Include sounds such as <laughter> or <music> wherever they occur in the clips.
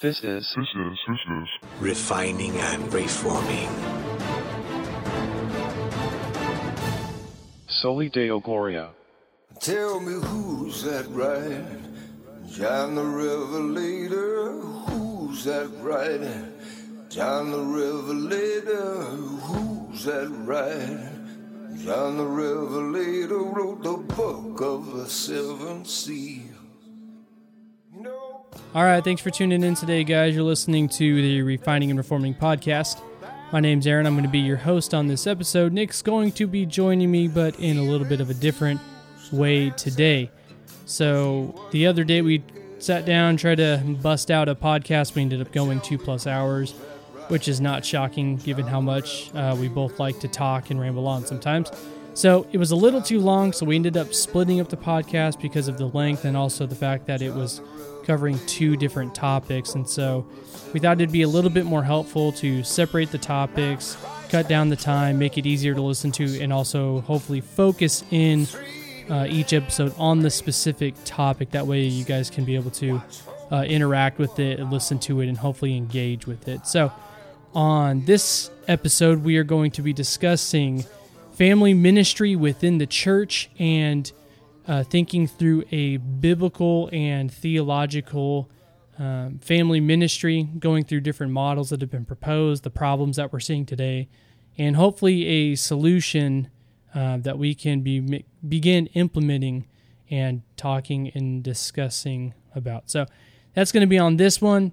This is This is, this is. refining and reforming. Soli Deo Gloria. Tell me who's that right? John the Revelator, who's that right? John the Revelator, who's that right? John the Revelator wrote the book of the seven seals. All right, thanks for tuning in today, guys. You're listening to the Refining and Reforming podcast. My name's Aaron. I'm going to be your host on this episode. Nick's going to be joining me, but in a little bit of a different way today. So, the other day we sat down, tried to bust out a podcast. We ended up going two plus hours, which is not shocking given how much uh, we both like to talk and ramble on sometimes. So, it was a little too long, so we ended up splitting up the podcast because of the length and also the fact that it was covering two different topics. And so we thought it'd be a little bit more helpful to separate the topics, cut down the time, make it easier to listen to, and also hopefully focus in uh, each episode on the specific topic. That way you guys can be able to uh, interact with it listen to it and hopefully engage with it. So on this episode, we are going to be discussing family ministry within the church and uh, thinking through a biblical and theological um, family ministry, going through different models that have been proposed, the problems that we're seeing today, and hopefully a solution uh, that we can be begin implementing and talking and discussing about. So that's going to be on this one.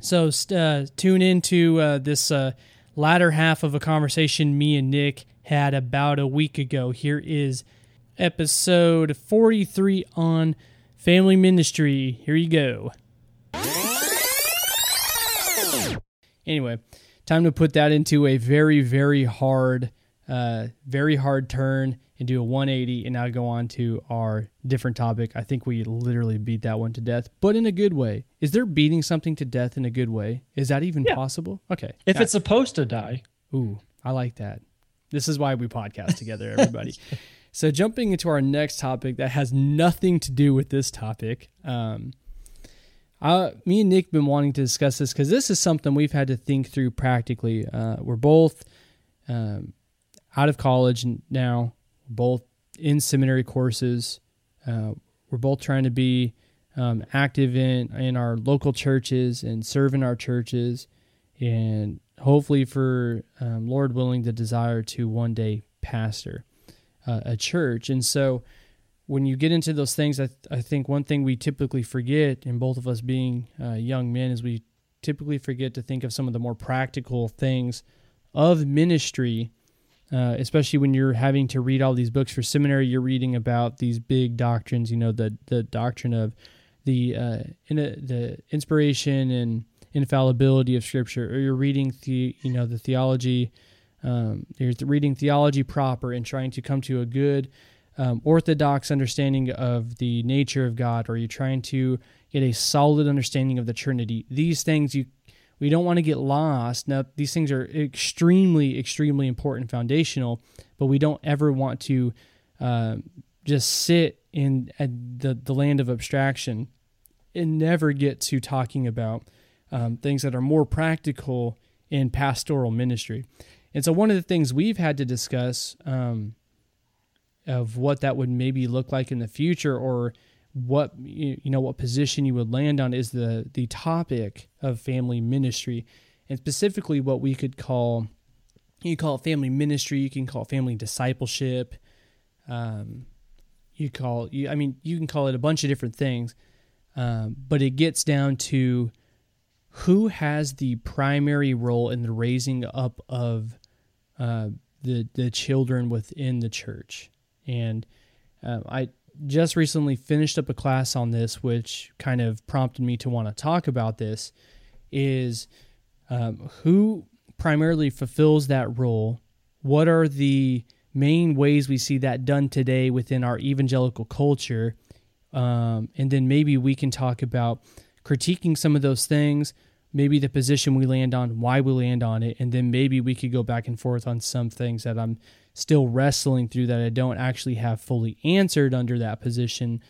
So uh, tune into uh, this uh, latter half of a conversation me and Nick had about a week ago. Here is episode 43 on family ministry. Here you go. Anyway, time to put that into a very, very hard, uh, very hard turn and do a 180 and now go on to our different topic. I think we literally beat that one to death, but in a good way. Is there beating something to death in a good way? Is that even Yeah. possible? Okay. If it's supposed to die, Ooh, I like that. This is why we podcast together, everybody. <laughs> so, jumping into our next topic that has nothing to do with this topic, um, uh, me and Nick been wanting to discuss this because this is something we've had to think through practically. Uh, we're both um, out of college now. Both in seminary courses. Uh, we're both trying to be um, active in in our local churches and serve in our churches, and hopefully, for um, Lord willing, the desire to one day pastor uh, a church. And so, when you get into those things, I, th- I think one thing we typically forget, and both of us being uh, young men, is we typically forget to think of some of the more practical things of ministry, uh, especially when you're having to read all these books for seminary. You're reading about these big doctrines, you know, the the doctrine of the uh, in the inspiration and infallibility of Scripture, or you're reading the you know the theology. Um, you're reading theology proper and trying to come to a good um, orthodox understanding of the nature of God, or you're trying to get a solid understanding of the Trinity. These things you we don't want to get lost. Now, these things are extremely, extremely important, foundational, but we don't ever want to um, just sit in the the land of abstraction and never get to talking about um, things that are more practical in pastoral ministry. And so, one of the things we've had to discuss. Um, of what that would maybe look like in the future or what you know what position you would land on is the the topic of family ministry and specifically what we could call you call it family ministry you can call it family discipleship um, you call you i mean you can call it a bunch of different things um, but it gets down to who has the primary role in the raising up of uh, the the children within the church and uh, I just recently finished up a class on this, which kind of prompted me to want to talk about this. Is um, who primarily fulfills that role? What are the main ways we see that done today within our evangelical culture? Um, and then maybe we can talk about critiquing some of those things, maybe the position we land on, why we land on it, and then maybe we could go back and forth on some things that I'm still wrestling through that I don't actually have fully answered under that position.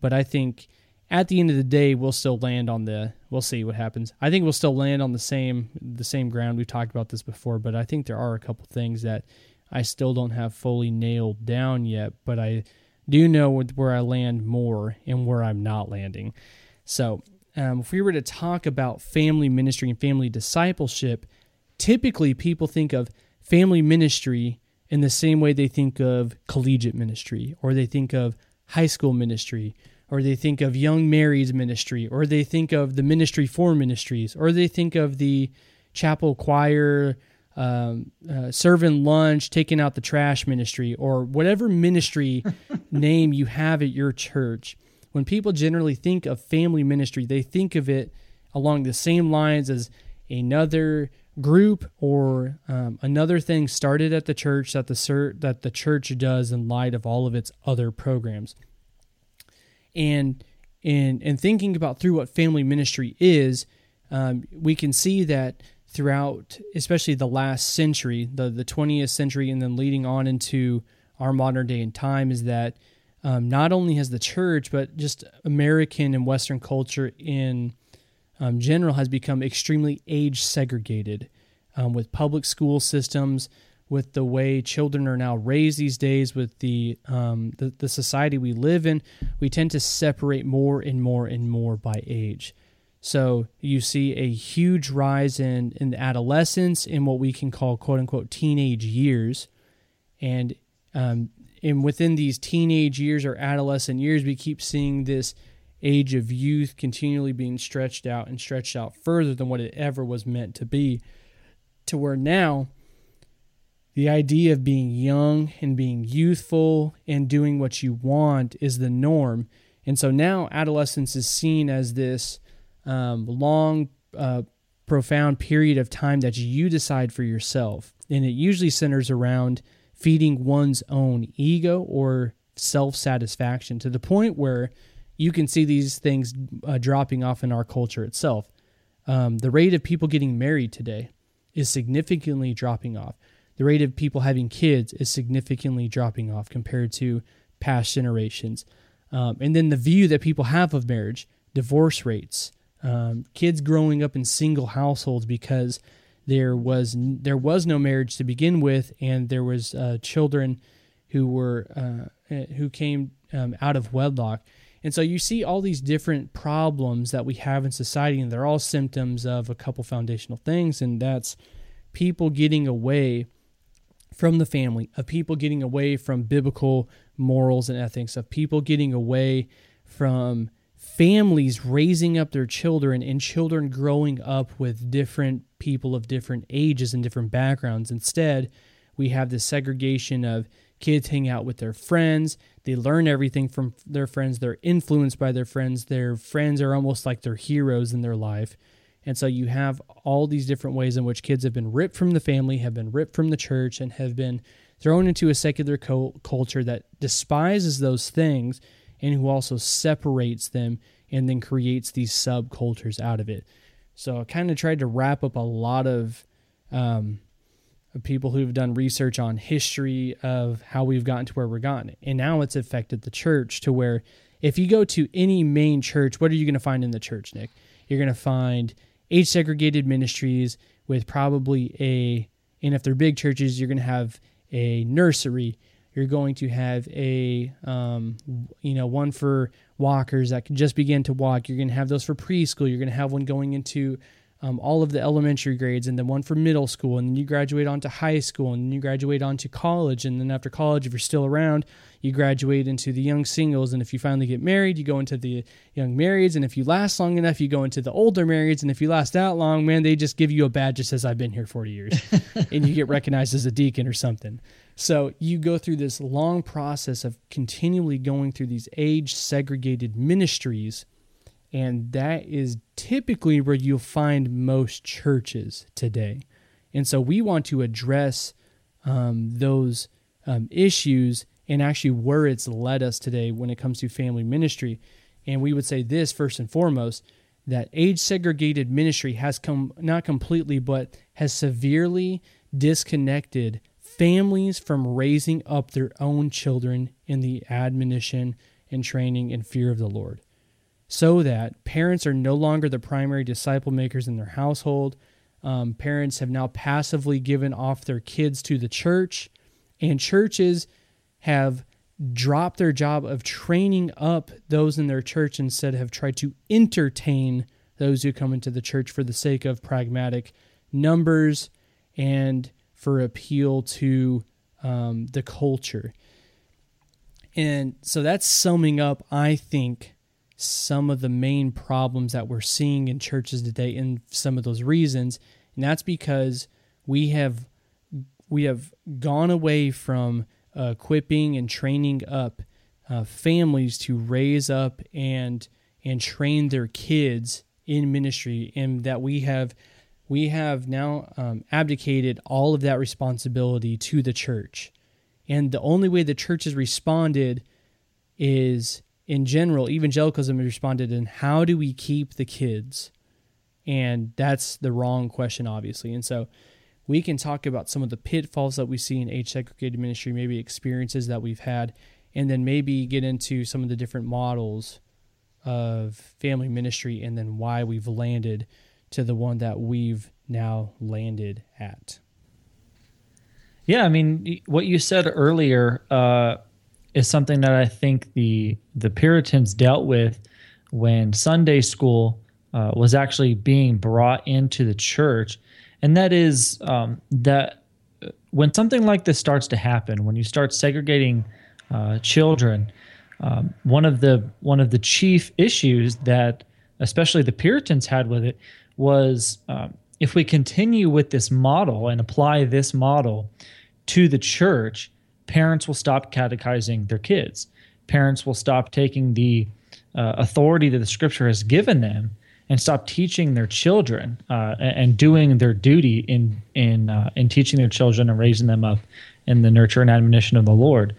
But I think at the end of the day, we'll still land on the. We'll see what happens. I think we'll still land on the same the same ground. We've talked about this before, but I think there are a couple things that I still don't have fully nailed down yet. But I do know where I land more and where I'm not landing. So, um, if we were to talk about family ministry and family discipleship, typically people think of family ministry in the same way they think of collegiate ministry or they think of high school ministry or they think of young marrieds ministry or they think of the ministry for ministries or they think of the chapel choir um, uh, serving lunch taking out the trash ministry or whatever ministry <laughs> name you have at your church when people generally think of family ministry they think of it along the same lines as another group or um, another thing started at the church that the that the church does in light of all of its other programs. And in and thinking about through what family ministry is, um, we can see that throughout, especially the last century, the the twentieth century, and then leading on into our modern day and time, is that um, not only has the church, but just American and Western culture in um, general has become extremely age segregated um, with public school systems, with the way children are now raised these days, with the, um, the, the society we live in. We tend to separate more and more and more by age. So you see a huge rise in in adolescence in what we can call quote unquote teenage years, and um, and within these teenage years or adolescent years, we keep seeing this age of youth continually being stretched out and stretched out further than what it ever was meant to be. To where now, the idea of being young and being youthful and doing what you want is the norm. And so now adolescence is seen as this um, long, uh, profound period of time that you decide for yourself. And it usually centers around feeding one's own ego or self satisfaction to the point where you can see these things uh, dropping off in our culture itself. Um, the rate of people getting married today is significantly dropping off. The rate of people having kids is significantly dropping off compared to past generations. Um, and then the view that people have of marriage, divorce rates, um, kids growing up in single households because there was there was no marriage to begin with, and there was uh, children who were uh, eh, who came um, out of wedlock. And so you see all these different problems that we have in society, and they're all symptoms of a couple foundational things, and that's people getting away from the family, of people getting away from biblical morals and ethics, of people getting away from families raising up their children and children growing up with different people of different ages and different backgrounds. Instead, we have this segregation of kids hang out with their friends. They learn everything from their friends. They're influenced by their friends. Their friends are almost like their heroes in their life. And so you have all these different ways in which kids have been ripped from the family have been ripped from the church and have been thrown into a secular co- culture that despises those things and who also separates them and then creates these subcultures out of it so i kind of tried to wrap up a lot of um, people who've done research on history of how we've gotten to where we're gotten. And now it's affected the church to where if you go to any main church, what are you going to find in the church, Nick? You're going to find age segregated ministries with probably a, and if they're big churches, you're going to have a nursery. You're going to have a, um, you know, one for walkers that can just begin to walk. You're going to have those for preschool. You're going to have one going into um, all of the elementary grades and then one for middle school. And then you graduate on to high school and then you graduate on to college. And then after college if you're still around you graduate into the young singles. And if you finally get married you go into the young marrieds. And if you last long enough you go into the older marrieds. And if you last that long man they just give you a badge that says i've been here 40 years. <laughs> And you get recognized as a deacon or something so you go through this long process of continually going through these age segregated ministries and that is typically where you'll find most churches today. And so we want to address um, those um, issues and actually where it's led us today when it comes to family ministry. And we would say this first and foremost that age segregated ministry has come, not completely, but has severely disconnected families from raising up their own children in the admonition and training and fear of the Lord. so that parents are no longer the primary disciple makers in their household. Um, parents have now passively given off their kids to the church, and churches have dropped their job of training up those in their church instead have tried to entertain those who come into the church for the sake of pragmatic numbers and for appeal to um, the culture. And so that's summing up, I think, some of the main problems that we're seeing in churches today and some of those reasons. And that's because we have we have gone away from uh, equipping and training up uh, families to raise up and and train their kids in ministry, and that we have we have now um, abdicated all of that responsibility to the church. And the only way the church has responded is, in general, evangelicalism has responded in how do we keep the kids? And that's the wrong question, obviously. And so we can talk about some of the pitfalls that we see in age segregated ministry, maybe experiences that we've had, and then maybe get into some of the different models of family ministry and then why we've landed to the one that we've now landed at. Yeah, I mean, what you said earlier uh, is something that I think the the Puritans dealt with when Sunday school uh, was actually being brought into the church, and that is um, that when something like this starts to happen, when you start segregating uh, children, um, one of the one of the chief issues that especially the Puritans had with it was um, if we continue with this model and apply this model to the church, parents will stop catechizing their kids. Parents will stop taking the uh, authority that the scripture has given them and stop teaching their children uh, and doing their duty in in uh, in teaching their children and raising them up in the nurture and admonition of the Lord.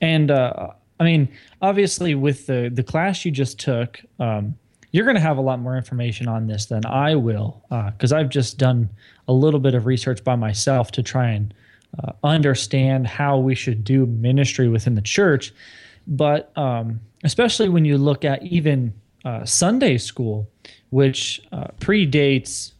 And uh, I mean, obviously, with the the class you just took, um, you're going to have a lot more information on this than I will, because uh, I've just done a little bit of research by myself to try and uh, understand how we should do ministry within the church. But um, especially when you look at even uh, Sunday school, which uh, predates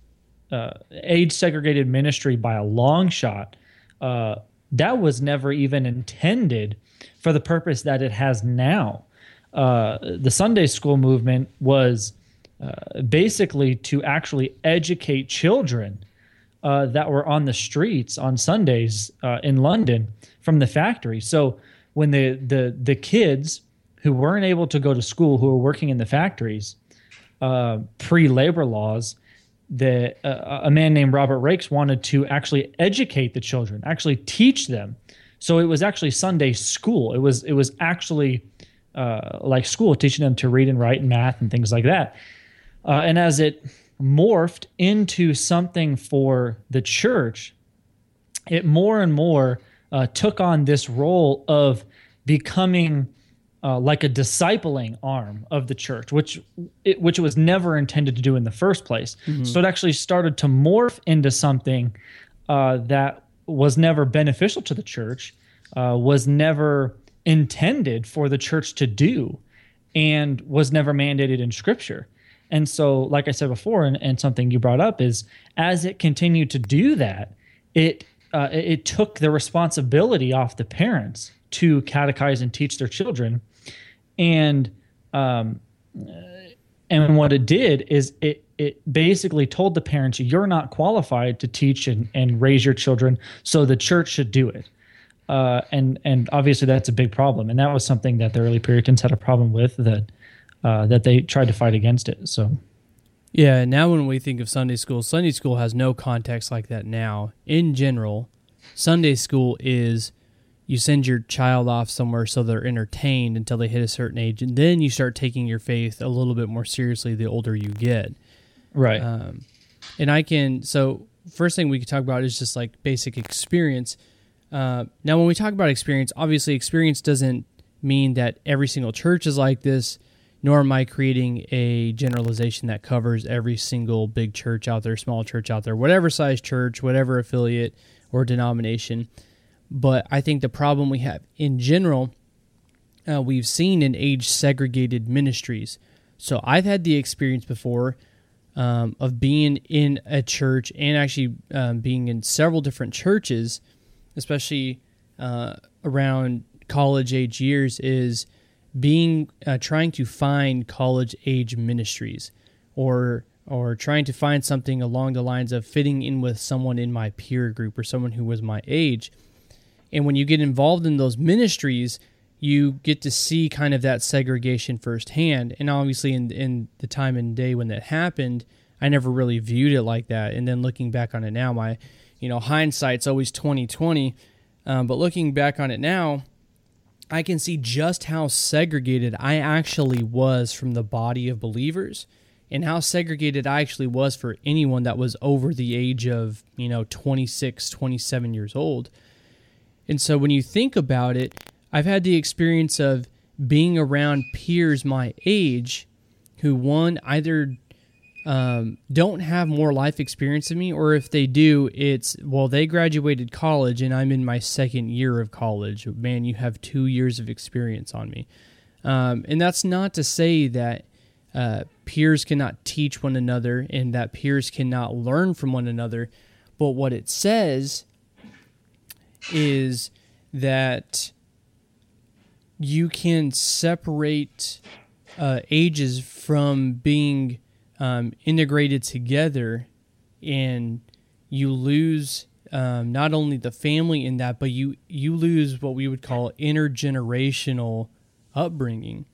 uh, age segregated ministry by a long shot, uh, that was never even intended for the purpose that it has now. Uh, the Sunday school movement was uh, basically to actually educate children uh, that were on the streets on Sundays uh, in London from the factory. So when the, the the kids who weren't able to go to school, who were working in the factories, uh, pre labor laws, the uh, a man named Robert Raikes wanted to actually educate the children, actually teach them. So it was actually Sunday school. It was it was actually uh, like school, teaching them to read and write and math and things like that. Uh, and as it morphed into something for the church, it more and more uh, took on this role of becoming uh, like a discipling arm of the church, which it, which it was never intended to do in the first place. Mm-hmm. So it actually started to morph into something uh, that was never beneficial to the church, uh, was never intended for the church to do, and was never mandated in Scripture. And so, like I said before, and, and something you brought up is as it continued to do that, it uh, it took the responsibility off the parents to catechize and teach their children, and um, and what it did is it it basically told the parents you're not qualified to teach and, and raise your children, so the church should do it. Uh, and and obviously that's a big problem, and that was something that the early Puritans had a problem with that uh, that they tried to fight against it. So, yeah. Now, when we think of Sunday school, Sunday school has no context like that. Now, in general, Sunday school is you send your child off somewhere so they're entertained until they hit a certain age, and then you start taking your faith a little bit more seriously the older you get. Right. Um, and I can so first thing we could talk about is just like basic experience. Uh, now, when we talk about experience, obviously experience doesn't mean that every single church is like this nor am I creating a generalization that covers every single big church out there, small church out there, whatever size church, whatever affiliate or denomination. But I think the problem we have in general, uh, we've seen in age segregated ministries. So I've had the experience before um, of being in a church and actually um, being in several different churches, especially uh, around college age years, is being uh, trying to find college age ministries or or trying to find something along the lines of fitting in with someone in my peer group or someone who was my age. And when you get involved in those ministries, you get to see kind of that segregation firsthand. And obviously, in in the time and day when that happened, I never really viewed it like that. And then looking back on it now, my you know hindsight's always twenty twenty. Um, but looking back on it now, I can see just how segregated I actually was from the body of believers and how segregated I actually was for anyone that was over the age of, you know, 26, 27 years old. And so when you think about it, I've had the experience of being around peers my age who, one, either um, don't have more life experience than me, or if they do, it's, well, they graduated college and I'm in my second year of college. Man, you have two years of experience on me. Um, and that's not to say that uh, peers cannot teach one another and that peers cannot learn from one another. But what it says is that you can separate uh, ages from being um, integrated together and you lose um, not only the family in that, but you you lose what we would call intergenerational upbringing,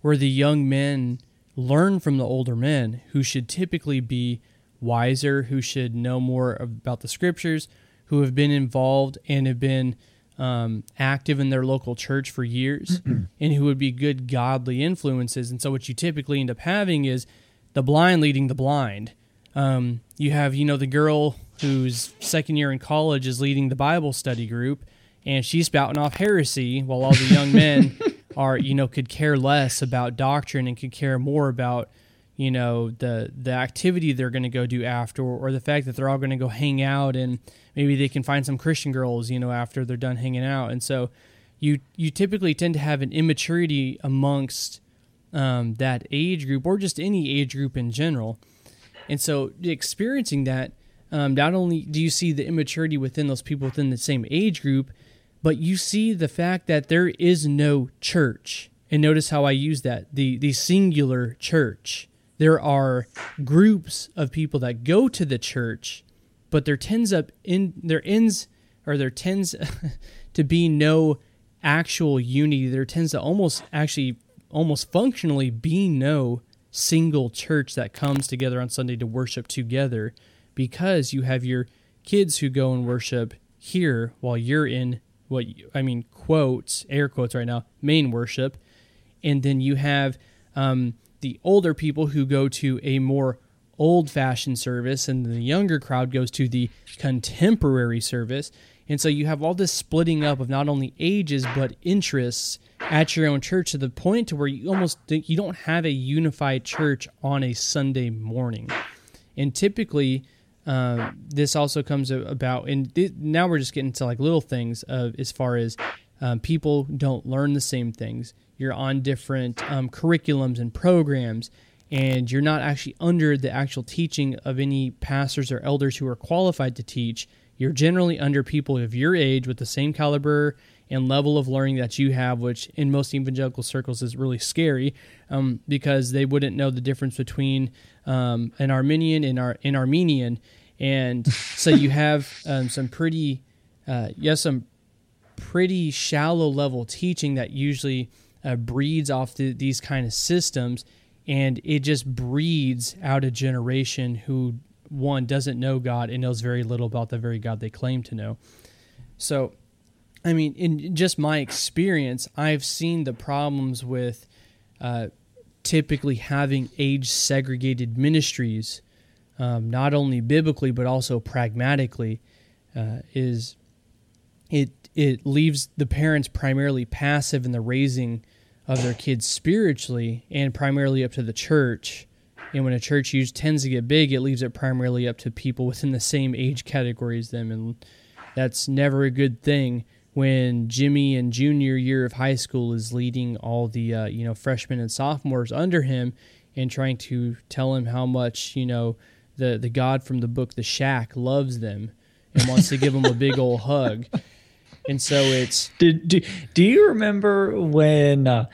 where the young men learn from the older men who should typically be wiser, who should know more about the scriptures, who have been involved and have been um, active in their local church for years, <clears throat> and who would be good godly influences. And so, what you typically end up having is the blind leading the blind. Um, you have, you know, the girl who's second year in college is leading the Bible study group, and she's spouting off heresy while all the young men <laughs> are you know could care less about doctrine and could care more about you know the the activity they're going to go do after or the fact that they're all going to go hang out and maybe they can find some christian girls you know after they're done hanging out and so you you typically tend to have an immaturity amongst um, that age group or just any age group in general and so experiencing that um, not only do you see the immaturity within those people within the same age group but you see the fact that there is no church. And notice how I use that the, the singular church. There are groups of people that go to the church, but there tends up in there ends or there tends <laughs> to be no actual unity. There tends to almost actually almost functionally be no single church that comes together on Sunday to worship together because you have your kids who go and worship here while you're in what I mean quotes air quotes right now main worship, and then you have um, the older people who go to a more old fashioned service, and the younger crowd goes to the contemporary service. And so you have all this splitting up of not only ages but interests at your own church to the point to where you almost you don't have a unified church on a Sunday morning. And typically, um, this also comes about, and th- now we're just getting to like little things of as far as um, people don't learn the same things. You're on different um, curriculums and programs, and you're not actually under the actual teaching of any pastors or elders who are qualified to teach. You're generally under people of your age with the same caliber and level of learning that you have, which in most evangelical circles is really scary um, because they wouldn't know the difference between um, an Arminian and Ar- an Armenian. And <laughs> so you have um, some pretty, uh, yes, some pretty shallow level teaching that usually uh, breeds off the, these kind of systems. And it just breeds out a generation who, one, doesn't know God and knows very little about the very God they claim to know. So, I mean, in just my experience, I've seen the problems with uh, typically having age segregated ministries, um, not only biblically but also pragmatically, uh, is it it leaves the parents primarily passive in the raising of their kids spiritually and primarily up to the church. And when a church use tends to get big, it leaves it primarily up to people within the same age category as them, and that's never a good thing when Jimmy in junior year of high school is leading all the uh, you know freshmen and sophomores under him, and trying to tell him how much you know the the God from the book The Shack loves them and wants to give them a big old hug. And so it's <laughs> Did, do, do you remember when, uh,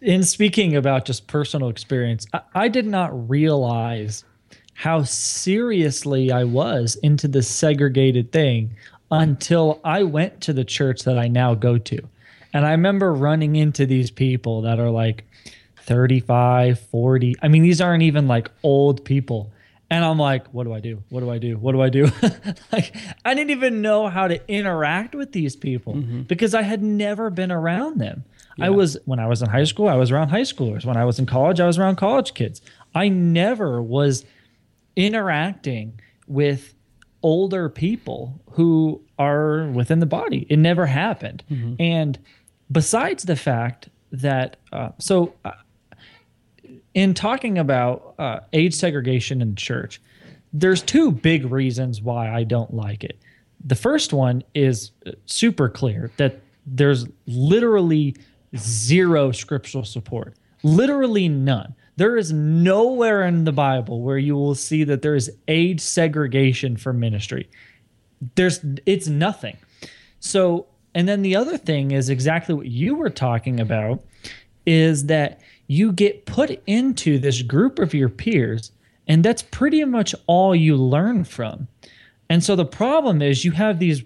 in speaking about just personal experience, I, I did not realize how seriously I was into this segregated thing until I went to the church that I now go to. And I remember running into these people that are like 35, 40. I mean, these aren't even like old people. And I'm like, what do I do? What do I do? What do I do? <laughs> like, I didn't even know how to interact with these people mm-hmm. because I had never been around them. I was, when I was in high school, I was around high schoolers. When I was in college, I was around college kids. I never was interacting with older people who are within the body. It never happened. And besides the fact that, uh, so uh, in talking about uh, age segregation in the church, there's two big reasons why I don't like it. The first one is uh, super clear that there's literally zero scriptural support, literally none. There is nowhere in the Bible where you will see that there is age segregation for ministry. There's it's nothing. So, and then the other thing is exactly what you were talking about is that you get put into this group of your peers, and that's pretty much all you learn from. And so the problem is you have these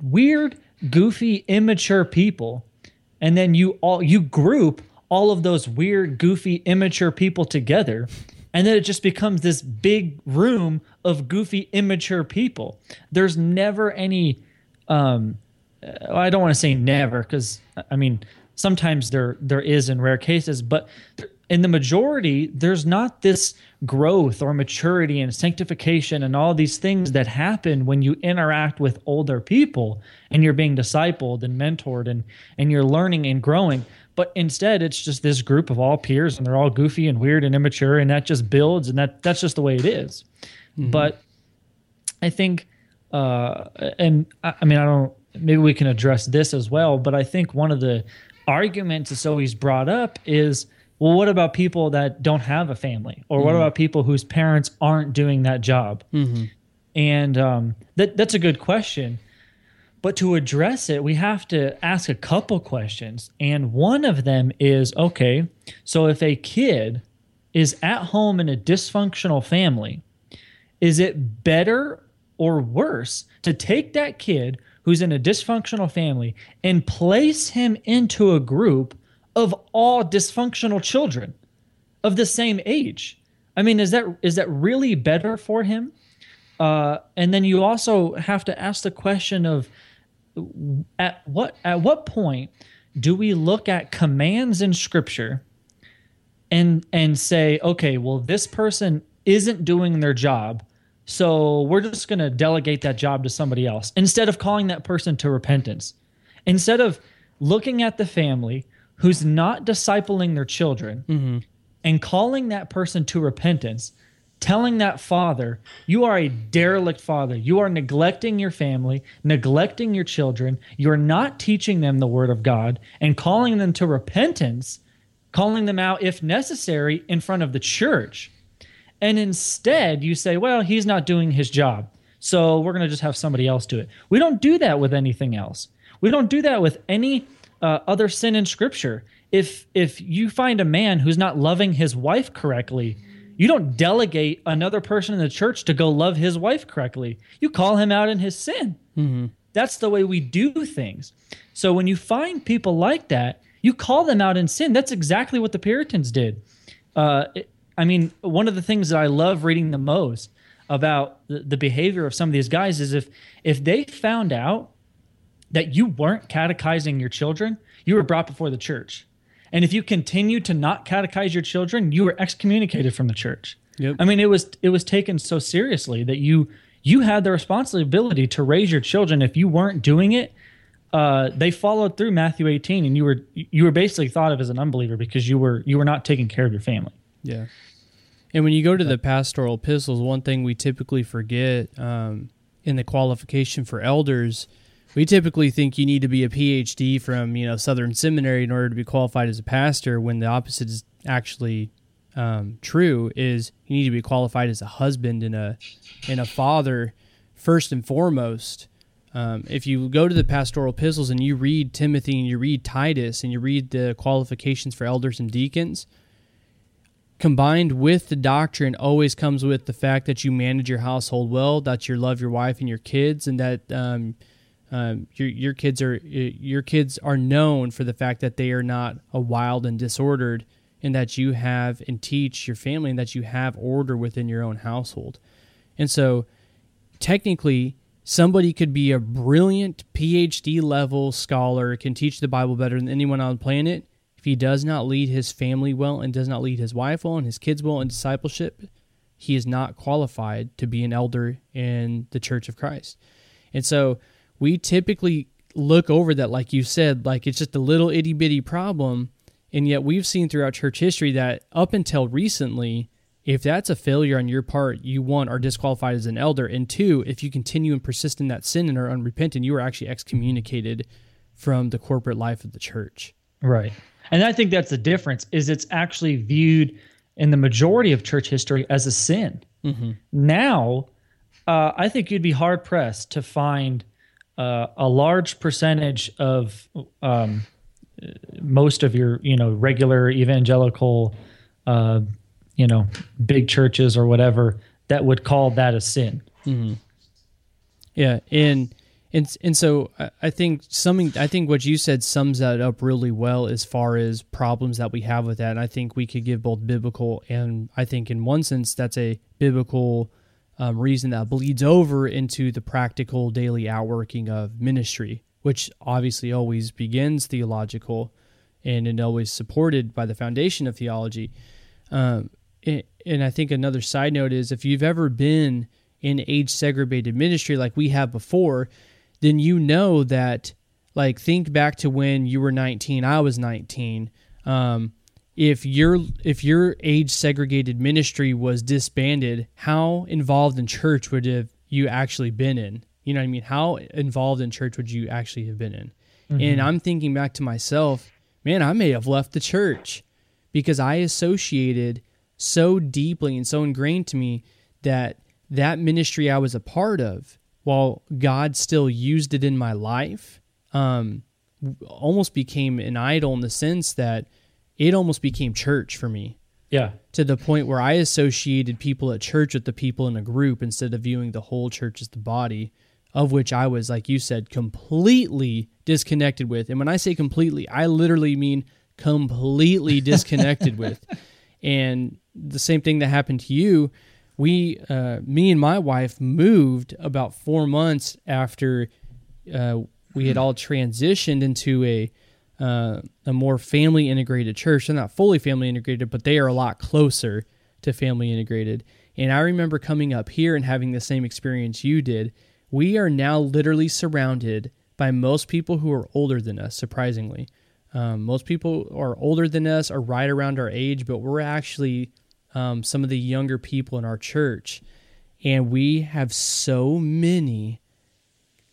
weird, goofy, immature people, and then you all you group all of those weird, goofy, immature people together, and then it just becomes this big room of goofy, immature people. There's never any um uh, I don't want to say never because I mean sometimes there there is in rare cases, but in the majority there's not this growth or maturity and sanctification and all these things that happen when you interact with older people and you're being discipled and mentored and and you're learning and growing. But instead, it's just this group of all peers, and they're all goofy and weird and immature, and that just builds, and that that's just the way it is. But I think, uh, and I, I mean, I don't. Maybe we can address this as well. But I think one of the arguments that's always brought up is, well, what about people that don't have a family, or what about people whose parents aren't doing that job? And um, that that's a good question. But to address it, we have to ask a couple questions. And one of them is okay, so if a kid is at home in a dysfunctional family, is it better or worse to take that kid who's in a dysfunctional family and place him into a group of all dysfunctional children of the same age? I mean, is that is that really better for him? Uh, and then you also have to ask the question of at what at what point do we look at commands in scripture and and say okay well this person isn't doing their job so we're just going to delegate that job to somebody else instead of calling that person to repentance. Instead of looking at the family who's not discipling their children mm-hmm. and calling that person to repentance telling that father, you are a derelict father. You are neglecting your family, neglecting your children. You're not teaching them the word of God and calling them to repentance, calling them out, if necessary, in front of the church. And instead, you say, well, he's not doing his job. So we're going to just have somebody else do it. We don't do that with anything else. We don't do that with any uh, other sin in scripture. If if you find a man who's not loving his wife correctly, you don't delegate another person in the church to go love his wife correctly. You call him out in his sin. That's the way we do things. So when you find people like that, you call them out in sin. That's exactly what the Puritans did. Uh, it- I mean, one of the things that I love reading the most about the, the behavior of some of these guys is if if they found out that you weren't catechizing your children, you were brought before the church. And if you continue to not catechize your children, you were excommunicated from the church. Yep. I mean, it was it was taken so seriously that you you had the responsibility to raise your children. If you weren't doing it, uh, they followed through Matthew 18, and you were you were basically thought of as an unbeliever because you were you were not taking care of your family. Yeah. And when you go to the pastoral epistles, one thing we typically forget um, in the qualification for elders, we typically think you need to be a PhD from you know Southern Seminary in order to be qualified as a pastor. When the opposite is actually um, true is you need to be qualified as a husband and a and a father first and foremost. Um, if you go to the pastoral epistles and you read Timothy and you read Titus and you read the qualifications for elders and deacons, combined with the doctrine always comes with the fact that you manage your household well, that you love your wife and your kids, and that um, um, your your kids are your kids are known for the fact that they are not a wild and disordered, and that you have and teach your family and that you have order within your own household, and so technically somebody could be a brilliant PhD level scholar, can teach the Bible better than anyone on the planet. If he does not lead his family well and does not lead his wife well and his kids well in discipleship, he is not qualified to be an elder in the Church of Christ. And so we typically look over that, like you said, like it's just a little itty bitty problem. And yet we've seen throughout church history that up until recently, if that's a failure on your part, you one are disqualified as an elder, and two, if you continue and persist in that sin and are unrepentant, you are actually excommunicated from the corporate life of the church. Right, and I think that's the difference. Is it's actually viewed in the majority of church history as a sin. Mm-hmm. Now, uh, I think you'd be hard pressed to find uh, a large percentage of um, most of your, you know, regular evangelical. Uh, you know, big churches or whatever that would call that a sin. Mm-hmm. Yeah, and and and so I think something I think what you said sums that up really well as far as problems that we have with that. And I think we could give both biblical and I think in one sense that's a biblical um, reason that bleeds over into the practical daily outworking of ministry, which obviously always begins theological and and always supported by the foundation of theology. Um, and I think another side note is if you've ever been in age segregated ministry like we have before, then you know that like think back to when you were 19, I was 19. Um, if your if your age segregated ministry was disbanded, how involved in church would have you actually been in? You know what I mean? How involved in church would you actually have been in? Mm-hmm. And I'm thinking back to myself, man, I may have left the church because I associated so deeply and so ingrained to me that that ministry I was a part of, while God still used it in my life, um, almost became an idol in the sense that it almost became church for me. Yeah. To the point where I associated people at church with the people in a group instead of viewing the whole church as the body, of which I was, like you said, completely disconnected with. And when I say completely, I literally mean completely <laughs> disconnected with. And the same thing that happened to you. We, uh, me and my wife, moved about four months after uh, we had all transitioned into a uh, a more family integrated church. They're not fully family integrated, but they are a lot closer to family integrated. And I remember coming up here and having the same experience you did. We are now literally surrounded by most people who are older than us, surprisingly. Um, most people are older than us, are right around our age, but we're actually um, some of the younger people in our church. And we have so many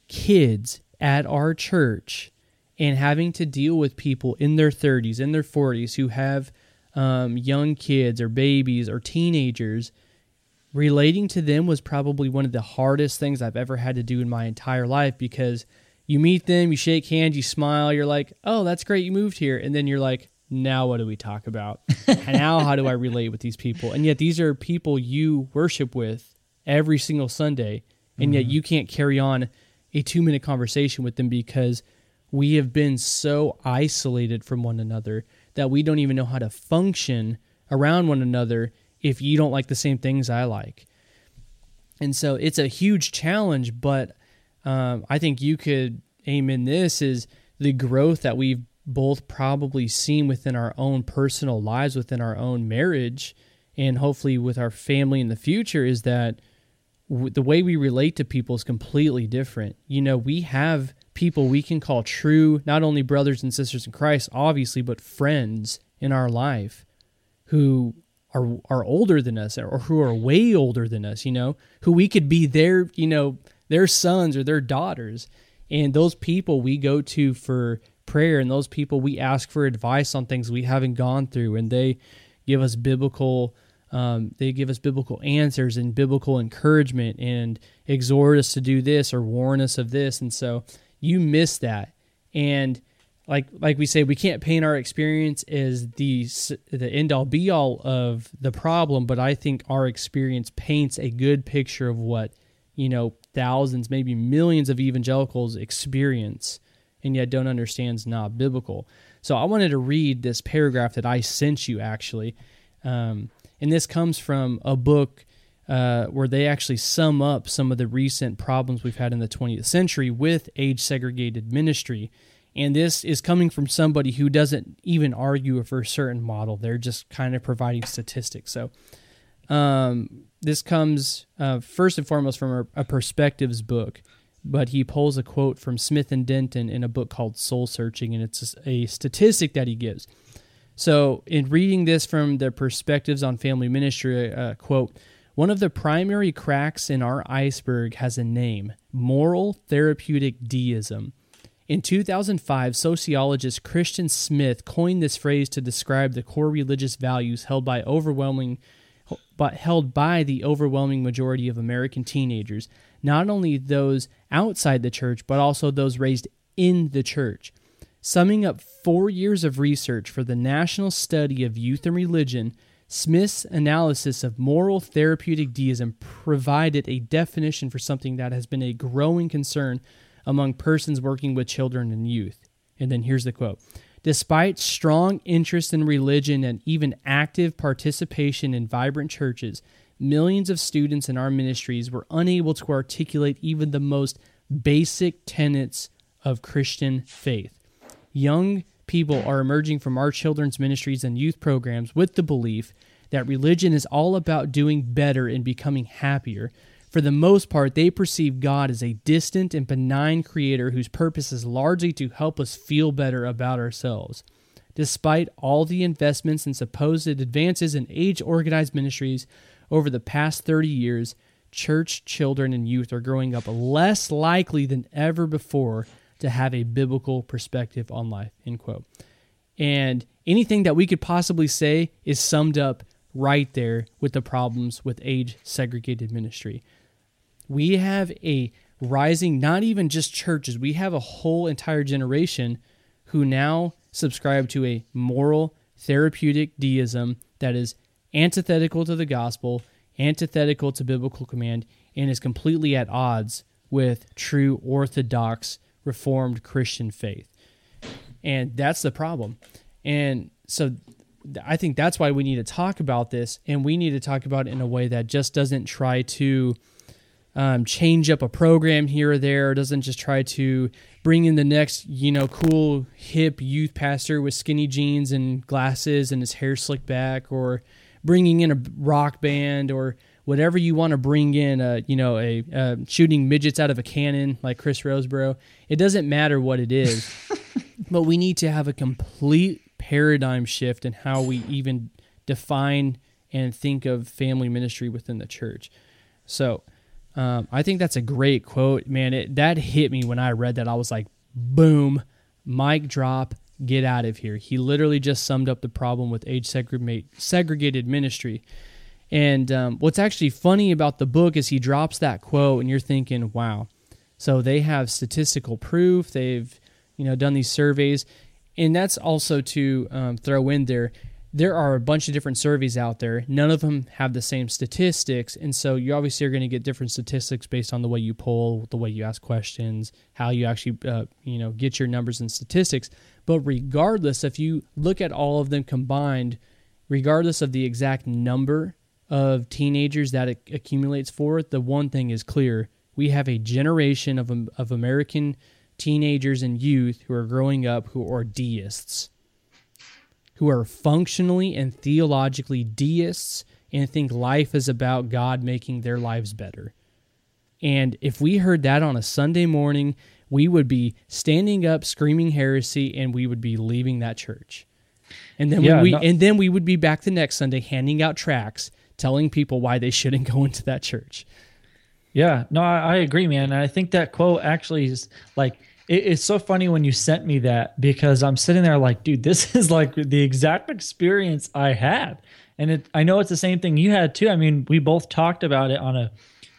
kids at our church and having to deal with people in their 30s, in their 40s who have um, young kids or babies or teenagers. Relating to them was probably one of the hardest things I've ever had to do in my entire life because you meet them, you shake hands, you smile, you're like, oh, that's great, you moved here. And then you're like, now what do we talk about? and now how do I relate with these people? And yet these are people you worship with every single Sunday, and mm-hmm. yet you can't carry on a two minute conversation with them because we have been so isolated from one another that we don't even know how to function around one another if you don't like the same things I like. And so it's a huge challenge, but um, I think you could aim in this is the growth that we've both probably seen within our own personal lives, within our own marriage, and hopefully with our family in the future is that w- the way we relate to people is completely different. You know, we have people we can call true, not only brothers and sisters in Christ, obviously, but friends in our life who are are older than us or who are way older than us, you know, who we could be their, you know, their sons or their daughters. And those people we go to for prayer and those people we ask for advice on things we haven't gone through and they give us biblical um, they give us biblical answers and biblical encouragement and exhort us to do this or warn us of this. And so you miss that. And like like we say, we can't paint our experience as the the end all be all of the problem, but I think our experience paints a good picture of what you know thousands, maybe millions of evangelicals experience, and yet don't understand is not biblical. So I wanted to read this paragraph that I sent you actually. Um, and this comes from a book uh, where they actually sum up some of the recent problems we've had in the 20th century with age segregated ministry. And this is coming from somebody who doesn't even argue for a certain model. They're just kind of providing statistics. So, um, this comes uh, first and foremost from a, a, perspectives book, but he pulls a quote from Smith and Denton in a book called Soul Searching, and it's a statistic that he gives. So, in reading this from the perspectives on family ministry, uh, quote, one of the primary cracks in our iceberg has a name moral therapeutic deism. In 2005, sociologist Christian Smith coined this phrase to describe the core religious values held by overwhelming but held by the overwhelming majority of American teenagers, not only those outside the church but also those raised in the church. Summing up four years of research for the National Study of Youth and Religion, Smith's analysis of moral therapeutic deism provided a definition for something that has been a growing concern among persons working with children and youth. And then here's the quote Despite strong interest in religion and even active participation in vibrant churches, millions of students in our ministries were unable to articulate even the most basic tenets of Christian faith young people are emerging from our children's ministries and youth programs with the belief that religion is all about doing better and becoming happier. For the most part, they perceive God as a distant and benign creator whose purpose is largely to help us feel better about ourselves. Despite all the investments and supposed advances in age organized ministries over the past 30 years, church children and youth are growing up less likely than ever before to have a biblical perspective on life, end quote. And anything that we could possibly say is summed up right there with the problems with age segregated ministry. We have a rising, not even just churches, we have a whole entire generation who now subscribe to a moral, therapeutic deism that is antithetical to the gospel, antithetical to biblical command, and is completely at odds with true orthodox Reformed Christian faith. And that's the problem. And so I think that's why we need to talk about this, and we need to talk about it in a way that just doesn't try to um, change up a program here or there, doesn't just try to bring in the next, you know, cool, hip youth pastor with skinny jeans and glasses and his hair slicked back, or bringing in a rock band, or whatever you want to bring in, uh, you know, a uh, shooting midgets out of a cannon like Chris Rosebrough. It doesn't matter what it is, <laughs> but we need to have a complete paradigm shift in how we even define and think of family ministry within the church. So, um, I think that's a great quote, man. It that hit me when I read that. I was like, boom, mic drop, get out of here. He literally just summed up the problem with age segregated ministry. And um, what's actually funny about the book is he drops that quote, and you're thinking, wow. So they have statistical proof. They've you know done these surveys, and that's also to um, throw in there. There are a bunch of different surveys out there. None of them have the same statistics, and so you obviously are going to get different statistics based on the way you poll, the way you ask questions, how you actually uh, you know get your numbers and statistics. But regardless, if you look at all of them combined, regardless of the exact number of teenagers that it accumulates for, it, the one thing is clear. We have a generation of, um, of American teenagers and youth who are growing up who are deists, who are functionally and theologically deists and think life is about God making their lives better. And if we heard that on a Sunday morning, we would be standing up screaming heresy and we would be leaving that church. And then yeah, we, and then we would be back the next Sunday handing out tracts telling people why they shouldn't <laughs> go into that church. Yeah, no, I, I agree, man. And I think that quote actually is like it, it's so funny when you sent me that because I'm sitting there like, dude, this <laughs> is like the exact experience I had. and it, I know it's the same thing you had too. I mean, we both talked about it on a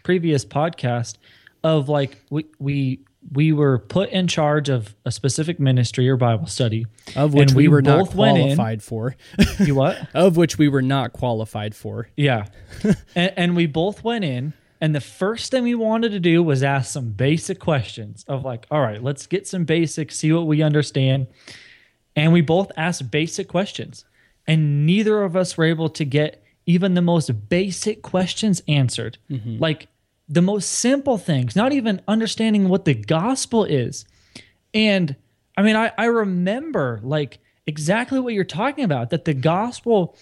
previous podcast of like we we we were put in charge of a specific ministry or Bible study, of which and we, were not both in- qualified for. <laughs> You what? of which we were not qualified for. Yeah. <laughs> and, and we both went in, and the first thing we wanted to do was ask some basic questions of like, all right, let's get some basics, see what we understand. And we both asked basic questions, and neither of us were able to get even the most basic questions answered. Mm-hmm. Like the most simple things, not even understanding what the gospel is. And I mean, I, I remember like exactly what you're talking about that the gospel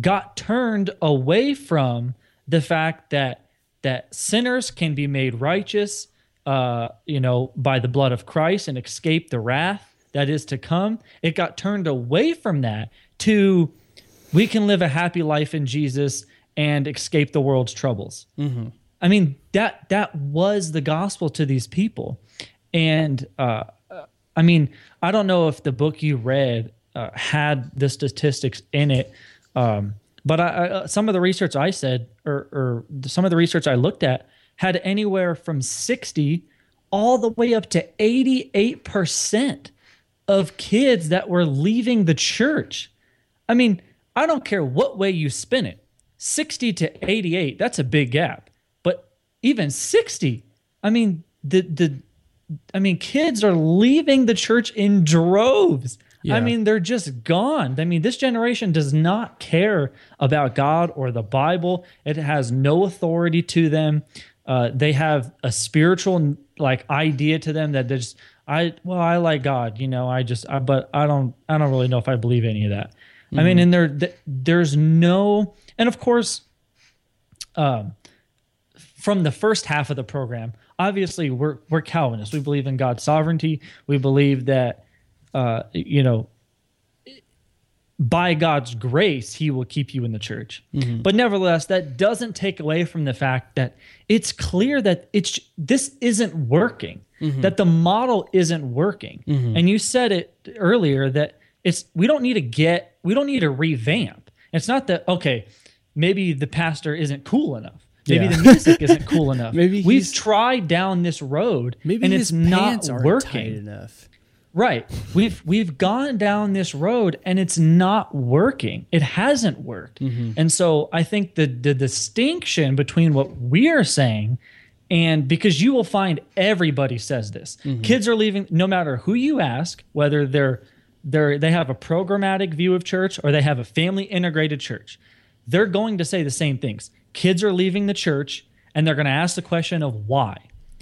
got turned away from the fact that that sinners can be made righteous uh you know by the blood of Christ and escape the wrath that is to come. It got turned away from that to we can live a happy life in Jesus and escape the world's troubles I mean that that was the gospel to these people, and uh, I mean I don't know if the book you read uh, had the statistics in it, um, but I, I, uh, some of the research I said or, or some of the research I looked at had anywhere from sixty all the way up to eighty eight percent of kids that were leaving the church. I mean, I don't care what way you spin it. 60 to 88, that's a big gap. Even 60, I mean, the the I mean, kids are leaving the church in droves. Yeah. I mean, they're just gone. I mean, this generation does not care about God or the Bible. It has no authority to them. Uh, they have a spiritual like idea to them that there's I well I like God, you know. I just I, but I don't I don't really know if I believe any of that. I mean, and there th- there's no and of course, um, from the first half of the program, obviously we're we're Calvinists. We believe in God's sovereignty. We believe that uh, you know by God's grace, He will keep you in the church. Mm-hmm. But nevertheless, that doesn't take away from the fact that it's clear that it's this isn't working. Mm-hmm. That the model isn't working. Mm-hmm. And you said it earlier that it's we don't need to get we don't need to revamp. It's not that okay, maybe the pastor isn't cool enough. Maybe Yeah. the music <laughs> isn't cool enough. Maybe we've tried down this road Maybe and it's not working. enough. Right. We've we've gone down this road and it's not working. It hasn't worked. Mm-hmm. And so I think the the distinction between what we are saying and because you will find everybody says this. Mm-hmm. Kids are leaving no matter who you ask, whether they're they're they have a programmatic view of church or they have a family integrated church. They're going to say the same things. Kids are leaving the church and they're going to ask the question of why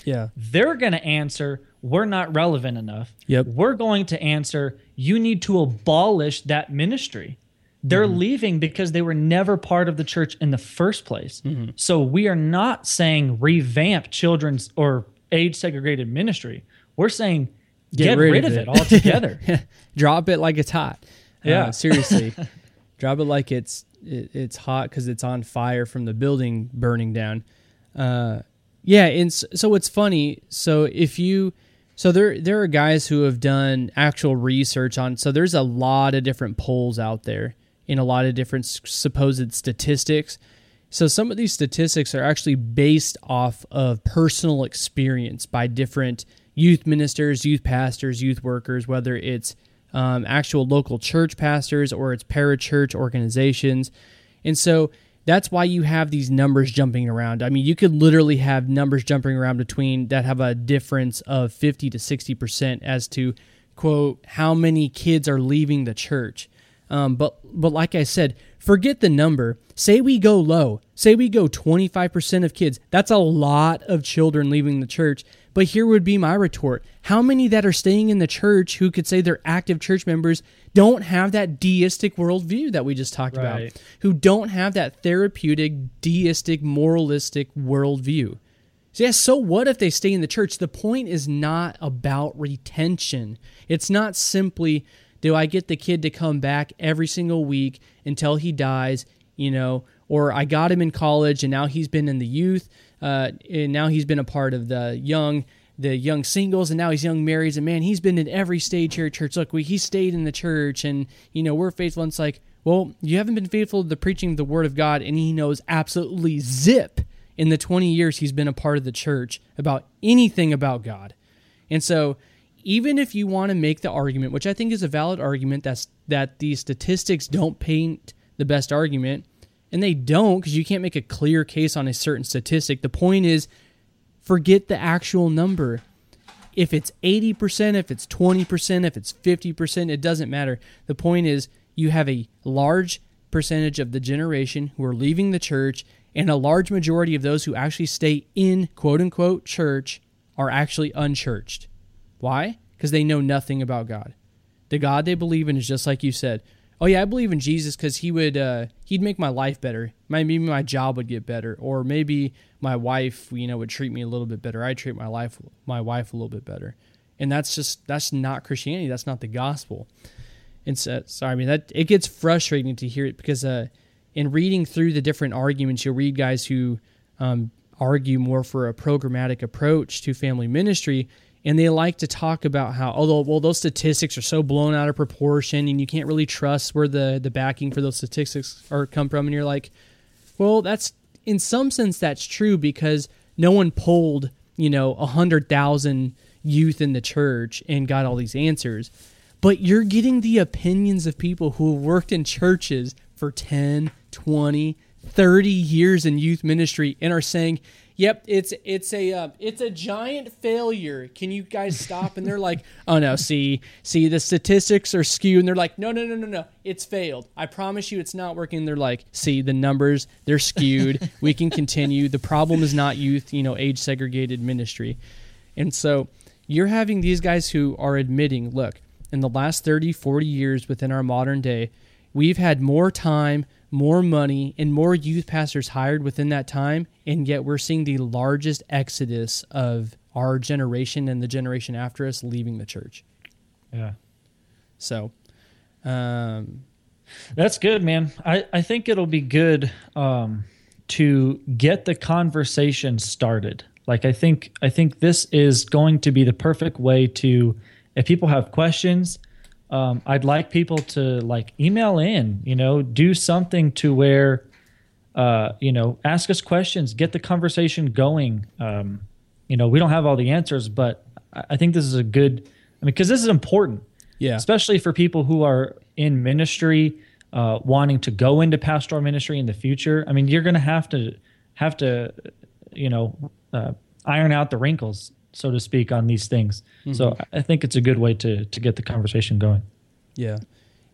Yeah. they're going to answer we're not relevant enough Yep. we're going to answer you need to abolish that ministry they're leaving because they were never part of the church in the first place so we are not saying revamp children's or age segregated ministry we're saying get, rid, of it, altogether <laughs> Drop it like it's hot. Yeah. Uh, seriously. <laughs> Drop it like it's it, it's hot because it's on fire from the building burning down. Uh, yeah, and s- so it's funny. So if you, so there there are guys who have done actual research on. So there's a lot of different polls out there in a lot of different supposed statistics. So some of these statistics are actually based off of personal experience by different youth ministers, youth pastors, youth workers, whether it's um, actual local church pastors or it's parachurch organizations. And so that's why you have these numbers jumping around. I mean, you could literally have numbers jumping around between that have a difference of 50 to 60% as to, quote, how many kids are leaving the church. Um, but but like I said, forget the number. Say we go low. Say we go 25% of kids. That's a lot of children leaving the church. But here would be my retort. How many that are staying in the church who could say they're active church members don't have that deistic worldview that we just talked about? Who don't have that therapeutic, deistic, moralistic worldview? So, yeah, so what if they stay in the church? The point is not about retention. It's not simply, do I get the kid to come back every single week until he dies, you know, or I got him in college and now he's been in the youth, uh, and now he's been a part of the young. the young singles and now he's young marrieds. And man he's been in every stage here at church. Look we he stayed in the church and you know we're faithful. And it's like well you haven't been faithful to the preaching of the word of god and he knows absolutely zip in the 20 years he's been a part of the church about anything about god. And so even if you want to make the argument which i think is a valid argument that's that these statistics don't paint the best argument and they don't because you can't make a clear case on a certain statistic the point is forget the actual number. If it's 80%, if it's 20%, if it's 50%, it doesn't matter. The point is, you have a large percentage of the generation who are leaving the church, and a large majority of those who actually stay in quote unquote church are actually unchurched. Why? Because they know nothing about God. The God they believe in is just like you said oh yeah, I believe in Jesus because he would uh, he'd make my life better. Maybe my job would get better, or maybe my wife, you know, would treat me a little bit better. I treat my life my wife a little bit better, and that's just that's not Christianity. That's not the gospel. And so, sorry, I mean that it gets frustrating to hear it because uh, in reading through the different arguments, you'll read guys who um, argue more for a programmatic approach to family ministry and they like to talk about how although well those statistics are so blown out of proportion and you can't really trust where the the backing for those statistics are come from. And you're like well that's in some sense that's true because no one polled you know a hundred thousand youth in the church and got all these answers. But you're getting the opinions of people who have worked in churches for 10 20 30 years in youth ministry and are saying Yep, it's it's a uh, it's a giant failure. Can you guys stop? And they're like, oh no, see, see, the statistics are skewed. And they're like, no, no, no, no, no, it's failed. I promise you, it's not working. They're like, see, the numbers they're skewed. we can continue. The problem is not youth, you know, age segregated ministry, and so you're having these guys who are admitting, look, in the last 30, 40 years within our modern day, we've had more time more money and more youth pastors hired within that time, and yet we're seeing the largest exodus of our generation and the generation after us leaving the church. Yeah. So, um, that's good, man. I, I think it'll be good um, to get the conversation started. Like I think I think this is going to be the perfect way to if people have questions, um, I'd like people to like email in, you know, do something to where, uh, you know, ask us questions, get the conversation going. Um, you know, we don't have all the answers, but I think this is a good, I mean, because this is important. Yeah. Especially for people who are in ministry, uh, wanting to go into pastoral ministry in the future. I mean, you're going to have to have to, you know, uh, iron out the wrinkles so to speak, on these things. Mm-hmm. So I think it's a good way to to get the conversation going. Yeah,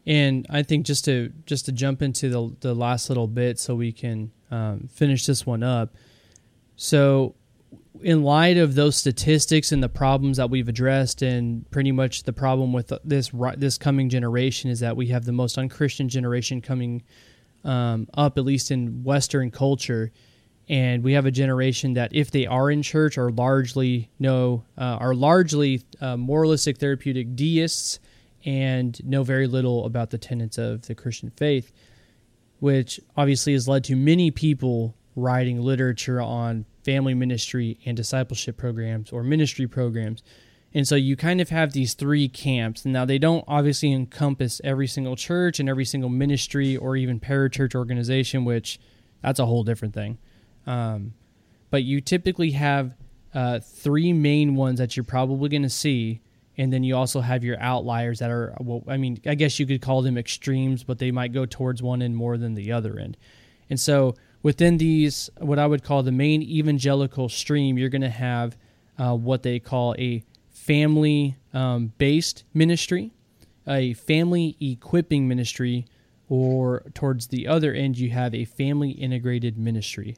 and I think just to just to jump into the the last little bit, so we can um, finish this one up. So, in light of those statistics and the problems that we've addressed, and pretty much the problem with this this coming generation is that we have the most unchristian generation coming um, up, at least in Western culture and we have a generation that if they are in church are largely no uh, are largely uh, moralistic therapeutic deists and know very little about the tenets of the christian faith which obviously has led to many people writing literature on family ministry and discipleship programs or ministry programs and so you kind of have these three camps. And now they don't obviously encompass every single church and every single ministry or even parachurch organization, which that's a whole different thing. Um, but you typically have uh, three main ones that you're probably going to see. And then you also have your outliers that are, well, I mean, I guess you could call them extremes, but they might go towards one end more than the other end. And so within these, what I would call the main evangelical stream, you're going to have uh, what they call a family um, based ministry, a family equipping ministry, or towards the other end, you have a family integrated ministry.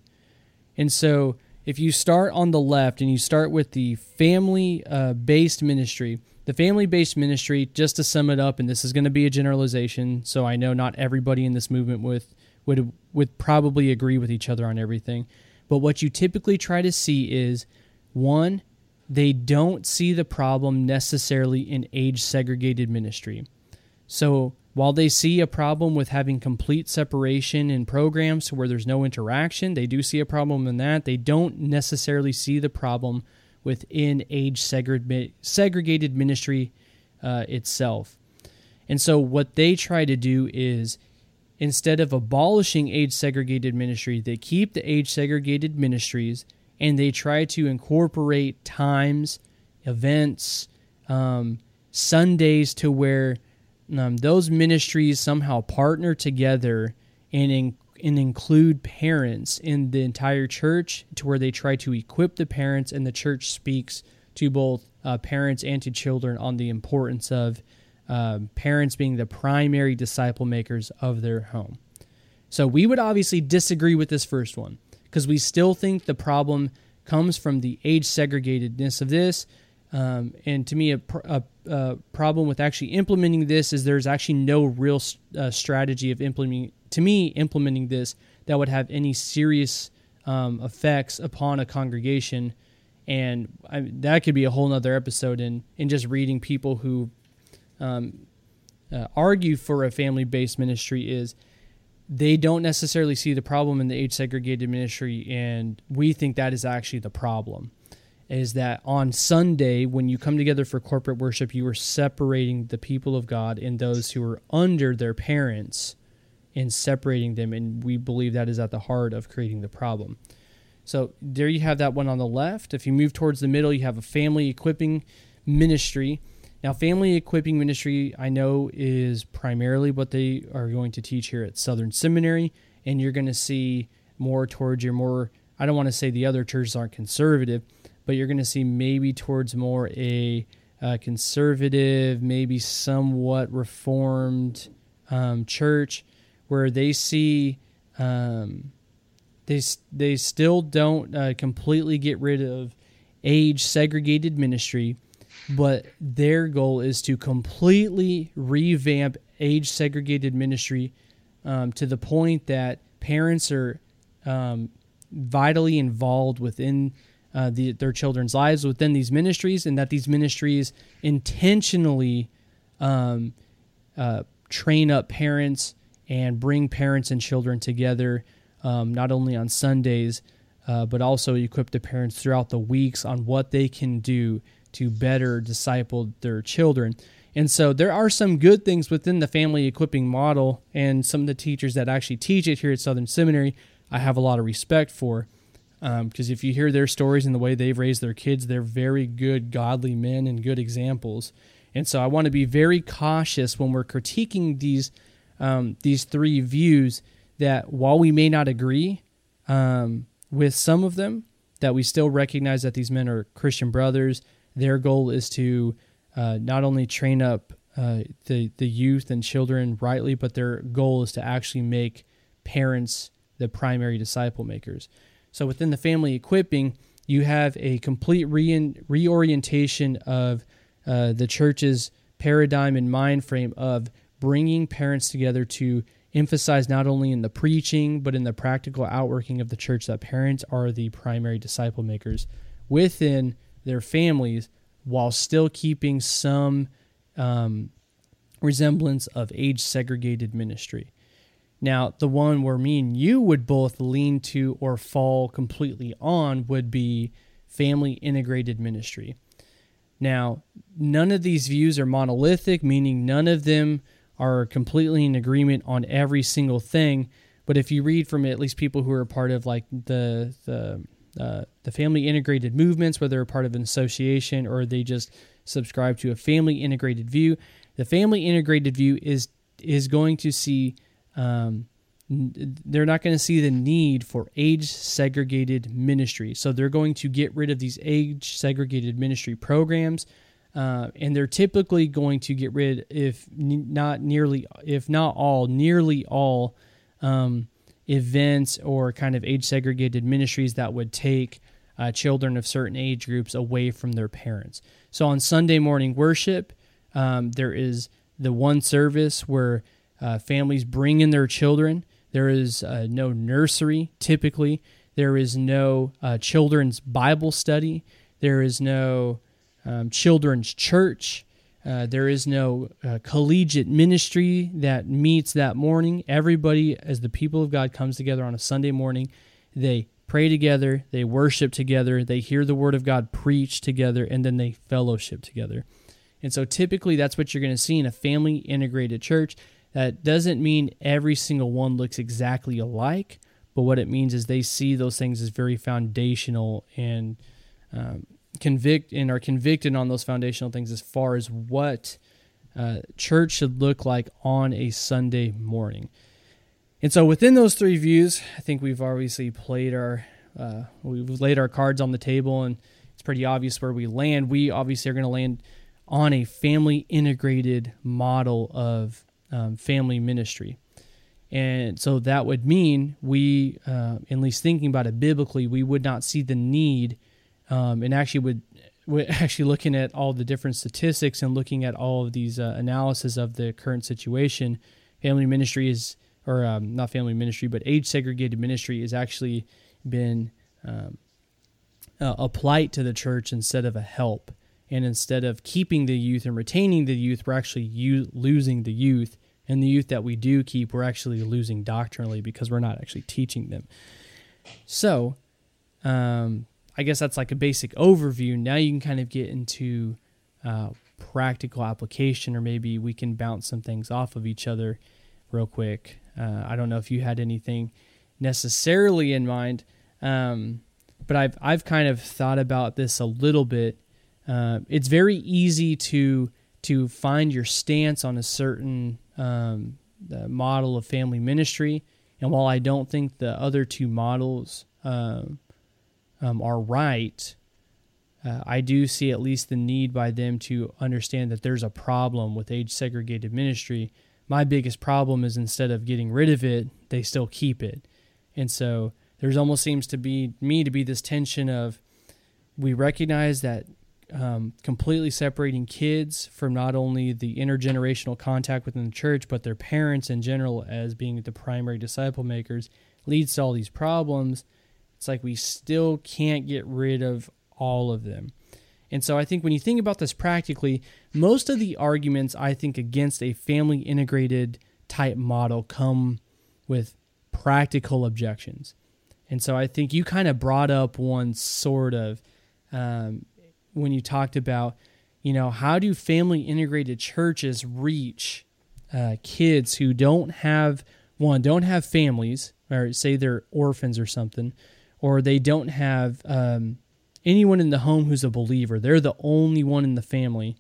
And so if you start on the left and you start with the family uh, based ministry, the family based ministry, just to sum it up, and this is going to be a generalization, so I know not everybody in this movement with, would, would probably agree with each other on everything. But what you typically try to see is one, they don't see the problem necessarily in age segregated ministry. So while they see a problem with having complete separation in programs where there's no interaction, they do see a problem in that. They don't necessarily see the problem within age segregated ministry uh, itself. And so, what they try to do is instead of abolishing age segregated ministry, they keep the age segregated ministries and they try to incorporate times, events, um, Sundays to where um, those ministries somehow partner together and, in, and include parents in the entire church to where they try to equip the parents and the church speaks to both uh, parents and to children on the importance of uh, parents being the primary disciple makers of their home. So we would obviously disagree with this first one because we still think the problem comes from the age segregatedness of this. Um, and to me, a, a, a, problem with actually implementing this is there's actually no real uh, strategy of implementing. To me, implementing this that would have any serious um, effects upon a congregation, and I, that could be a whole nother episode. In in just reading people who um, uh, argue for a family-based ministry is they don't necessarily see the problem in the age segregated ministry and we think that is actually the problem is that on sunday when you come together for corporate worship you are separating the people of god and those who are under their parents and separating them. And we believe that is at the heart of creating the problem. So there you have that one on the left. If you move towards the middle you have a family equipping ministry. Now, family equipping ministry, I know, is primarily what they are going to teach here at Southern Seminary, and you're going to see more towards your more, I don't want to say the other churches aren't conservative, but you're going to see maybe towards more a, a conservative, maybe somewhat reformed um, church where they see. Um, they, they still don't uh, completely get rid of age segregated ministry, but their goal is to completely revamp age segregated ministry um, to the point that parents are um, vitally involved within uh, the, their children's lives within these ministries, and that these ministries intentionally um, uh, train up parents and bring parents and children together, um, not only on Sundays, uh, but also equip the parents throughout the weeks on what they can do to better disciple their children. And so there are some good things within the family equipping model, and some of the teachers that actually teach it here at Southern Seminary, I have a lot of respect for. Because um, if you hear their stories and the way they've raised their kids, they're very good, godly men and good examples. And so I want to be very cautious when we're critiquing these um, these three views. That while we may not agree um, with some of them, that we still recognize that these men are Christian brothers their goal is to uh, not only train up uh, the the youth and children rightly, but their goal is to actually make parents the primary disciple makers. So within the family equipping, you have a complete re- reorientation of uh, the church's paradigm and mind frame of bringing parents together to emphasize not only in the preaching but in the practical outworking of the church that parents are the primary disciple makers within their families while still keeping some um, resemblance of age segregated ministry. Now, the one where me and you would both lean to or fall completely on would be family integrated ministry. Now, none of these views are monolithic, meaning none of them are completely in agreement on every single thing. But if you read from at least people who are part of like the the uh, the family integrated movements, whether they're part of an association or they just subscribe to a family integrated view. The family integrated view is is going to see um, they're not going to see the need for age segregated ministry. So they're going to get rid of these age segregated ministry programs. Uh, and they're typically going to get rid, if not nearly, if not all, nearly all um, events or kind of age segregated ministries that would take uh, children of certain age groups away from their parents. So on Sunday morning worship, um, there is the one service where uh, families bring in their children. There is uh, no nursery typically. There is no uh, children's Bible study. There is no um, children's church. Uh, there is no uh, collegiate ministry that meets that morning. Everybody, as the people of God comes together on a Sunday morning, they pray together, they worship together, they hear the word of God preached together, and then they fellowship together. And so typically that's what you're going to see in a family integrated church. That doesn't mean every single one looks exactly alike, but what it means is they see those things as very foundational and um, convict and are convicted on those foundational things as far as what uh, church should look like on a Sunday morning. And so within those three views, I think we've obviously played our uh, we've laid our cards on the table, and it's pretty obvious where we land. We obviously are going to land on a family integrated model of um, family ministry. And so that would mean we, uh, at least thinking about it biblically, we would not see the need, um, and actually would, <laughs> actually looking at all the different statistics and looking at all of these uh, analysis of the current situation, family ministry is, or um, not family ministry, but age segregated ministry has actually been um, a, a plight to the church instead of a help. And instead of keeping the youth and retaining the youth, we're actually u- losing the youth. And the youth that we do keep, we're actually losing doctrinally because we're not actually teaching them. So, um, I guess that's like a basic overview. Now you can kind of get into uh, practical application, or maybe we can bounce some things off of each other real quick. Uh, I don't know if you had anything necessarily in mind, um, but I've I've kind of thought about this a little bit uh, it's very easy to to find your stance on a certain um, model of family ministry. And while I don't think the other two models um, um, are right, uh, I do see at least the need by them to understand that there's a problem with age segregated ministry. My biggest problem is instead of getting rid of it, they still keep it. And so there's almost seems to be me to be this tension of we recognize that um, completely separating kids from not only the intergenerational contact within the church, but their parents in general as being the primary disciple makers leads to all these problems. It's like we still can't get rid of all of them. And so I think when you think about this practically, most of the arguments I think against a family integrated type model come with practical objections. And so I think you kind of brought up one sort of um, when you talked about, you know, how do family integrated churches reach uh, kids who don't have one, don't have families, or say they're orphans or something, or they don't have um, anyone in the home who's a believer. They're the only one in the family,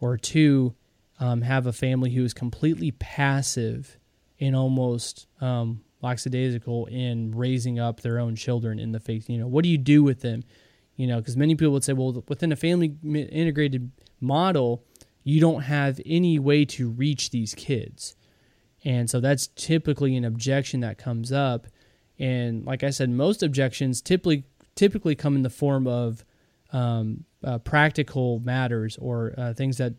or two, um, have a family who is completely passive and almost um, lackadaisical in raising up their own children in the faith. You know, what do you do with them? You know, because many people would say, well, within a family integrated model, you don't have any way to reach these kids. And so that's typically an objection that comes up. And like I said, most objections typically typically come in the form of um, uh, practical matters or uh, things that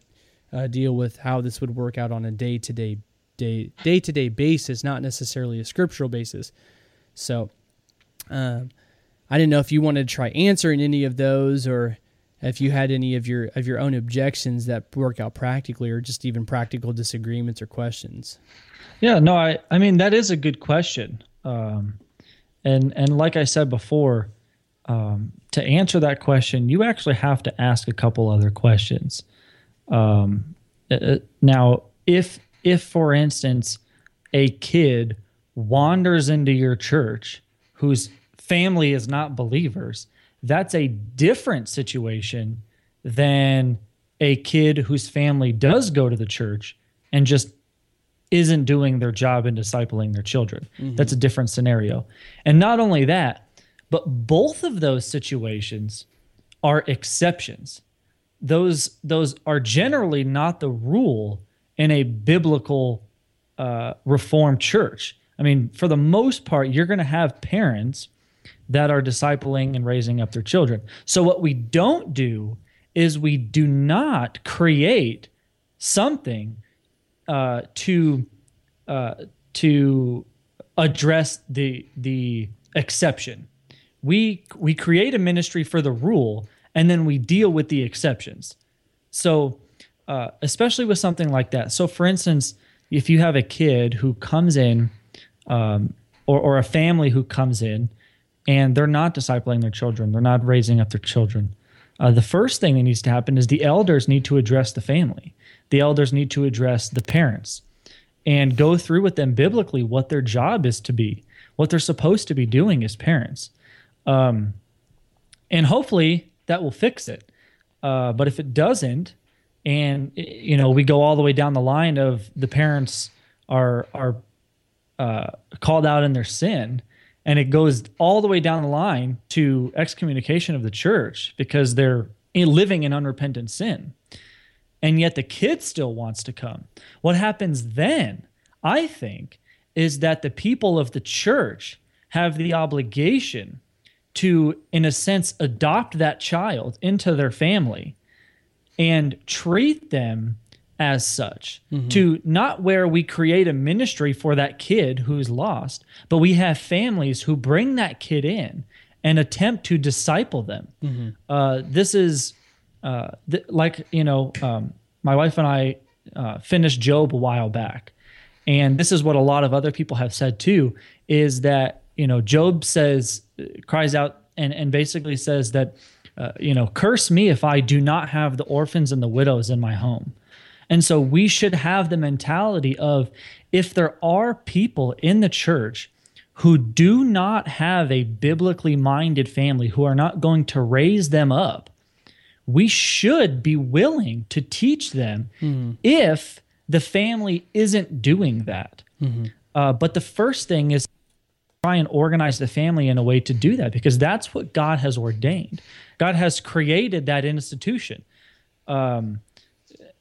uh, deal with how this would work out on a day to day day day to day basis, not necessarily a scriptural basis. So, um, I didn't know if you wanted to try answering any of those or if you had any of your of your own objections that work out practically or just even practical disagreements or questions. Yeah, no, I I mean that is a good question. Um, and and like I said before, um, to answer that question, you actually have to ask a couple other questions. Um, uh, uh now, if if for instance a kid wanders into your church who's family is not believers, that's a different situation than a kid whose family does go to the church and just isn't doing their job in discipling their children. Mm-hmm. That's a different scenario. And not only that, but both of those situations are exceptions. Those those are generally not the rule in a biblical uh, reformed church. I mean, for the most part, you're going to have parents that are discipling and raising up their children. So, what we don't do is we do not create something uh, to uh, to address the the exception. We we create a ministry for the rule, and then we deal with the exceptions. So, uh, especially with something like that. So, for instance, if you have a kid who comes in, um, or, or a family who comes in and they're not discipling their children, they're not raising up their children. Uh, the first thing that needs to happen is the elders need to address the family. The elders need to address the parents and go through with them biblically what their job is to be, what they're supposed to be doing as parents. Um, and hopefully that will fix it. Uh, but if it doesn't, and you know we go all the way down the line of the parents are are uh, called out in their sin, and it goes all the way down the line to excommunication of the church because they're living in unrepentant sin, and yet the kid still wants to come. What happens then? I think is that the people of the church have the obligation to, in a sense, adopt that child into their family and treat them as such mm-hmm. to not where we create a ministry for that kid who's lost but we have families who bring that kid in and attempt to disciple them mm-hmm. uh, this is uh, th- like you know um, my wife and i uh, finished Job a while back and this is what a lot of other people have said too is that you know Job says cries out and, and basically says that uh, you know, curse me if I do not have the orphans and the widows in my home. And so we should have the mentality of if there are people in the church who do not have a biblically minded family, who are not going to raise them up, we should be willing to teach them mm-hmm. if the family isn't doing that. Mm-hmm. Uh, but the first thing is try and organize the family in a way to do that because that's what God has ordained. God has created that institution. Um,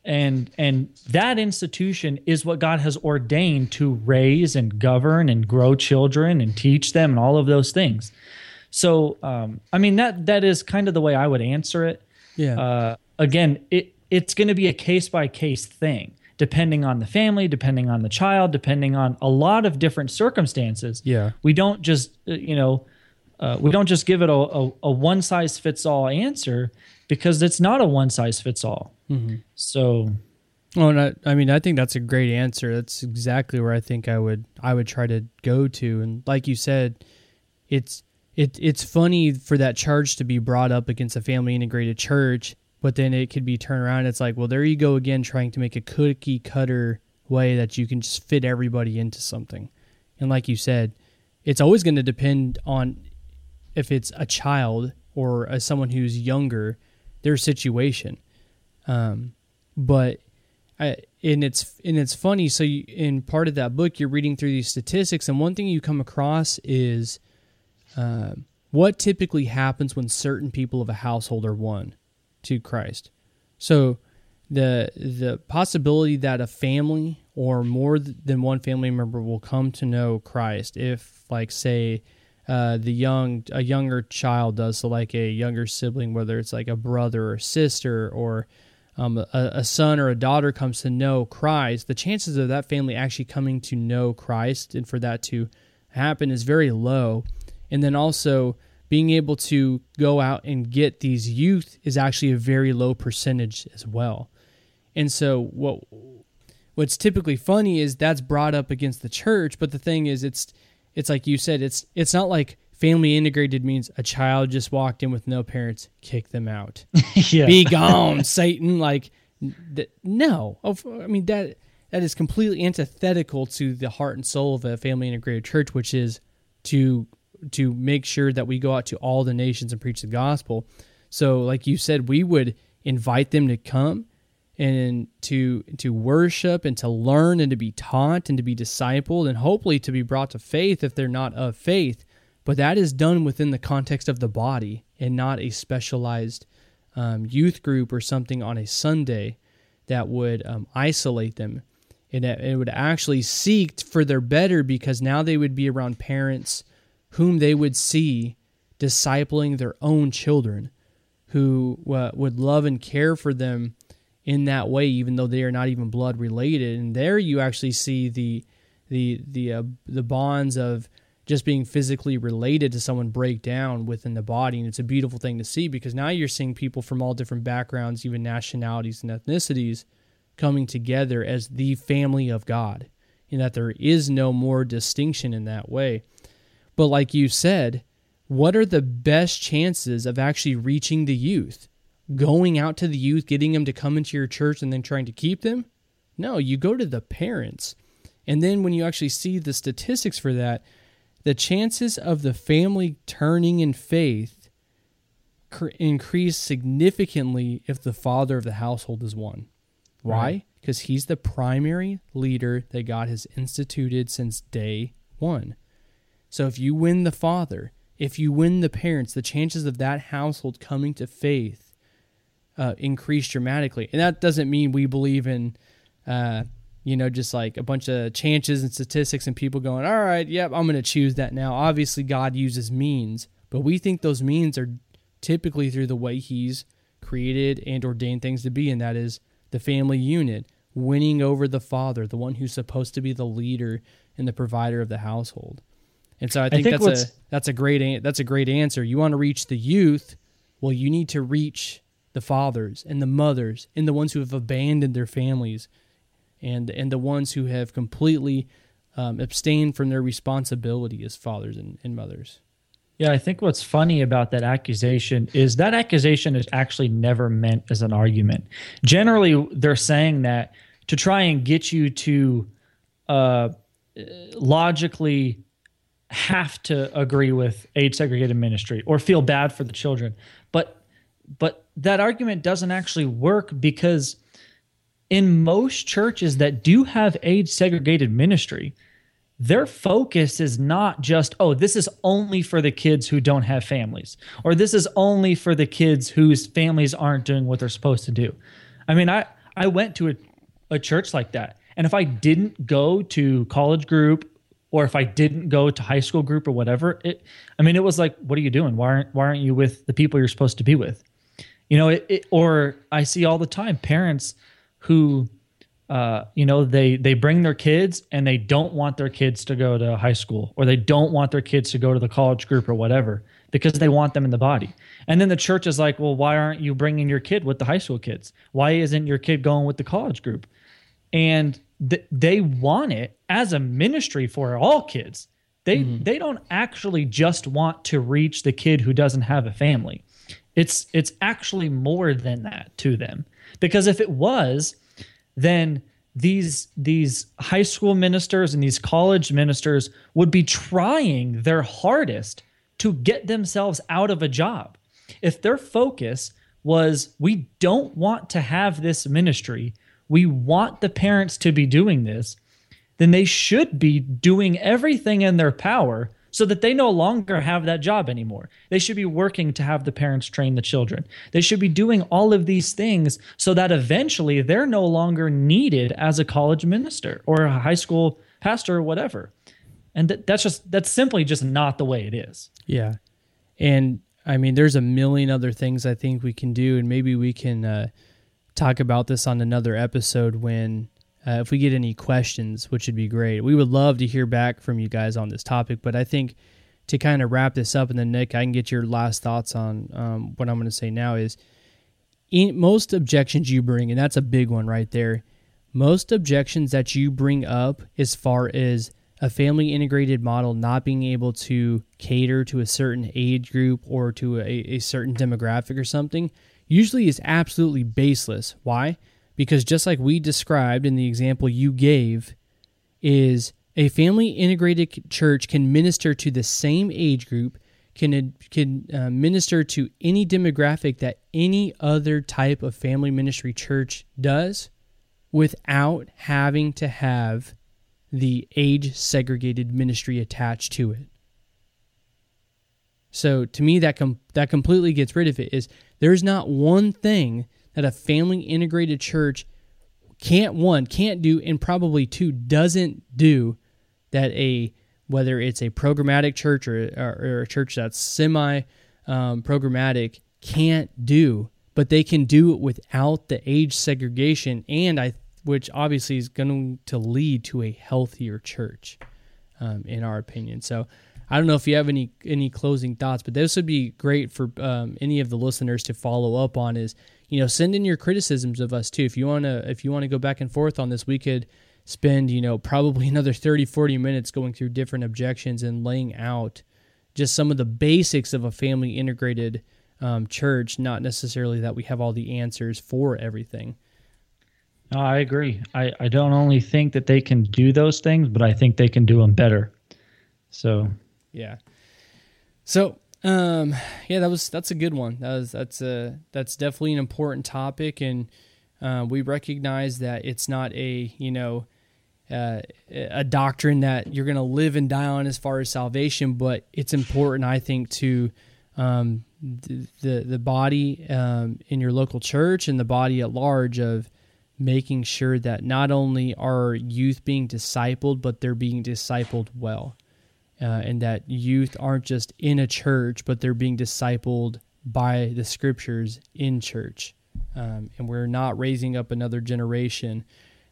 and and that institution is what God has ordained to raise and govern and grow children and teach them and all of those things. So um, I mean that that is kind of the way I would answer it. Yeah. Uh, again, it it's going to be a case by case thing depending on the family, depending on the child, depending on a lot of different circumstances. Yeah. We don't just uh, you know uh, we don't just give it a, a, a, one size fits all answer because it's not a one size fits all. Mm-hmm. So, well, I, I, mean, I think that's a great answer. That's exactly where I think I would I would try to go to. And like you said, it's it it's funny for that charge to be brought up against a family integrated church, but then it could be turned around. It's like, well, there you go again, trying to make a cookie cutter way that you can just fit everybody into something. And like you said, it's always going to depend on if it's a child or as someone who's younger, their situation. Um, but I, and it's and it's funny. So you, in part of that book, you're reading through these statistics, and one thing you come across is uh, what typically happens when certain people of a household are won to Christ. So the the possibility that a family or more than one family member will come to know Christ if, like, say, uh, the young a younger child does so like a younger sibling whether it's like a brother or sister or um, a, a, son or a daughter comes to know christ the chances of that family actually coming to know christ and for that to happen is very low. And then also being able to go out and get these youth is actually a very low percentage as well. And so what what's typically funny is that's brought up against the church but the thing is it's it's like you said, it's it's not like family integrated means a child just walked in with no parents, kick them out, <laughs> yeah. be gone, Satan. Like, th- no, I mean that that is completely antithetical to the heart and soul of a family integrated church, which is to to make sure that we go out to all the nations and preach the gospel. So, like you said, we would invite them to come and to to worship and to learn and to be taught and to be discipled and hopefully to be brought to faith if they're not of faith. But that is done within the context of the body and not a specialized um, youth group or something on a sunday that would um, isolate them. And it would actually seek for their better because now they would be around parents whom they would see discipling their own children who uh, would love and care for them in that way, even though they are not even blood related. And there you actually see the the the uh, the bonds of just being physically related to someone break down within the body, and it's a beautiful thing to see because now you're seeing people from all different backgrounds, even nationalities and ethnicities, coming together as the family of God, and that there is no more distinction in that way. But like you said, what are the best chances of actually reaching the youth? Going out to the youth, getting them to come into your church and then trying to keep them? No, you go to the parents. And then when you actually see the statistics for that, the chances of the family turning in faith cr- increase significantly if the father of the household is one. Why? Right. Because he's the primary leader that God has instituted since day one. So if you win the father, if you win the parents, the chances of that household coming to faith uh, increase dramatically. And that doesn't mean we believe in, uh, you know, just like a bunch of chances and statistics and people going, all right, yep, I'm going to choose that now. Obviously, God uses means, but we think those means are typically through the way He's created and ordained things to be, and that is the family unit, winning over the father, the one who's supposed to be the leader and the provider of the household. And so I think, think that's a that's a great that's a great answer. You want to reach the youth, well, you need to reach the fathers and the mothers and the ones who have abandoned their families, and and the ones who have completely um, abstained from their responsibility as fathers and, and mothers. Yeah, I think what's funny about that accusation is that accusation is actually never meant as an argument. Generally, they're saying that to try and get you to uh, logically have to agree with age segregated ministry or feel bad for the children. But but that argument doesn't actually work because in most churches that do have age segregated ministry, their focus is not just, oh, this is only for the kids who don't have families, or this is only for the kids whose families aren't doing what they're supposed to do. I mean, I, I went to a, a church like that. And if I didn't go to college group or if I didn't go to high school group or whatever, it, I mean, it was like, what are you doing? Why aren't, why aren't you with the people you're supposed to be with? You know, it, it or I see all the time parents who uh, you know they they bring their kids and they don't want their kids to go to high school or they don't want their kids to go to the college group or whatever because they want them in the body. And then the church is like well why aren't you bringing your kid with the high school kids? Why isn't your kid going with the college group? And th- they want it as a ministry for all kids. They they don't actually just want to reach the kid who doesn't have a family it's it's actually more than that to them. Because if it was then these these high school ministers and these college ministers would be trying their hardest to get themselves out of a job. If their focus was we don't want to have this ministry we want the parents to be doing this then they should be doing everything in their power so that they no longer have that job anymore. They should be working to have the parents train the children. They should be doing all of these things so that eventually they're no longer needed as a college minister or a high school pastor or whatever. And that, that's just that's simply just not the way it is. Yeah. And I mean, there's a million other things I think we can do, and maybe we can uh, talk about this on another episode when, uh, if we get any questions, which would be great. We would love to hear back from you guys on this topic, but I think to kind of wrap this up, and then Nick, I can get your last thoughts on um, what I'm going to say now is in, most objections you bring, and that's a big one right there. Most objections that you bring up as far as a family integrated model not being able to cater to a certain age group or to a, a certain demographic or something usually is absolutely baseless. Why? Because just like we described in the example you gave, is a family integrated church can minister to the same age group, can can uh, minister to any demographic that any other type of family ministry church does, without having to have the age segregated ministry attached to it. So to me that com- that completely gets rid of it is there's not one thing that a family integrated church can't one can't do and probably two doesn't do that a whether it's a programmatic church or, or, or a church that's semi um, programmatic can't do. But they can do it without the age segregation and i which obviously is going to lead to a healthier church um, in our opinion. So i don't know if you have any any closing thoughts but this would be great for um, any of the listeners to follow up on is you know send in your criticisms of us too if you want to if you want to go back and forth on this we could spend you know probably <laughs> another 30 40 minutes going through different objections and laying out just some of the basics of a family integrated um, church, not necessarily that we have all the answers for everything. No, I agree. I, I don't only think that they can do those things, but I think they can do them better. So, yeah. So, um, yeah, that was that's a good one. That was that's a that's definitely an important topic, and uh, we recognize that it's not a you know uh, a doctrine that you're going to live and die on as far as salvation, but it's important, I think, to um, the, the body um, in your local church and the body at large of making sure that not only are youth being discipled, but they're being discipled well, uh, and that youth aren't just in a church, but they're being discipled by the scriptures in church, um, and we're not raising up another generation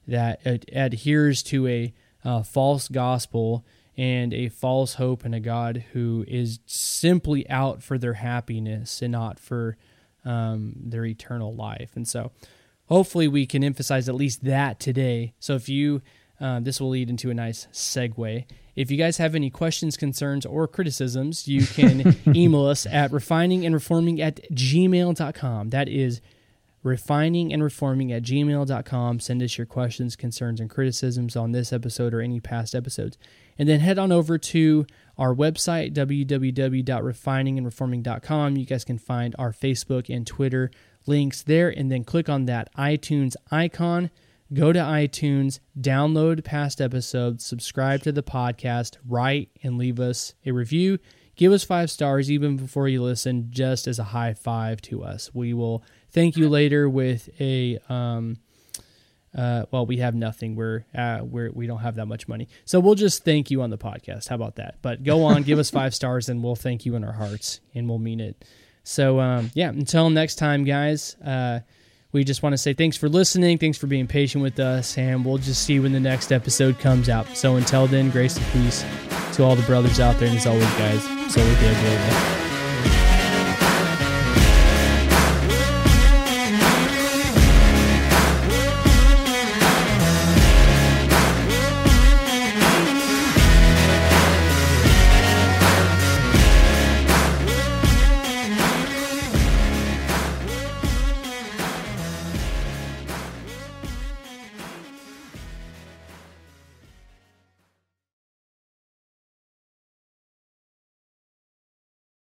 that ad- adheres to a uh, false gospel and a false hope in a God who is simply out for their happiness and not for um, their eternal life. And so, hopefully, we can emphasize at least that today. So, if you, uh, this will lead into a nice segue. If you guys have any questions, concerns, or criticisms, you can <laughs> email us at refiningandreforming at gmail.com. That is refining and reforming at gmail.com. Send us your questions, concerns, and criticisms on this episode or any past episodes. And then head on over to our website, www.refiningandreforming.com. You guys can find our Facebook and Twitter links there, and then click on that iTunes icon. Go to iTunes, download past episodes, subscribe to the podcast, write and leave us a review. Give us five stars even before you listen, just as a high five to us. We will thank you later with a um, uh, well, we have nothing. We're uh, we're we don't have that much money, so we'll just thank you on the podcast. How about that? But go on, give us five stars, and we'll thank you in our hearts, and we'll mean it. So um, yeah, until next time, guys. Uh, we just want to say thanks for listening, thanks for being patient with us, and we'll just see when the next episode comes out. So until then, grace and peace to all the brothers out there, and as always, guys, so we did,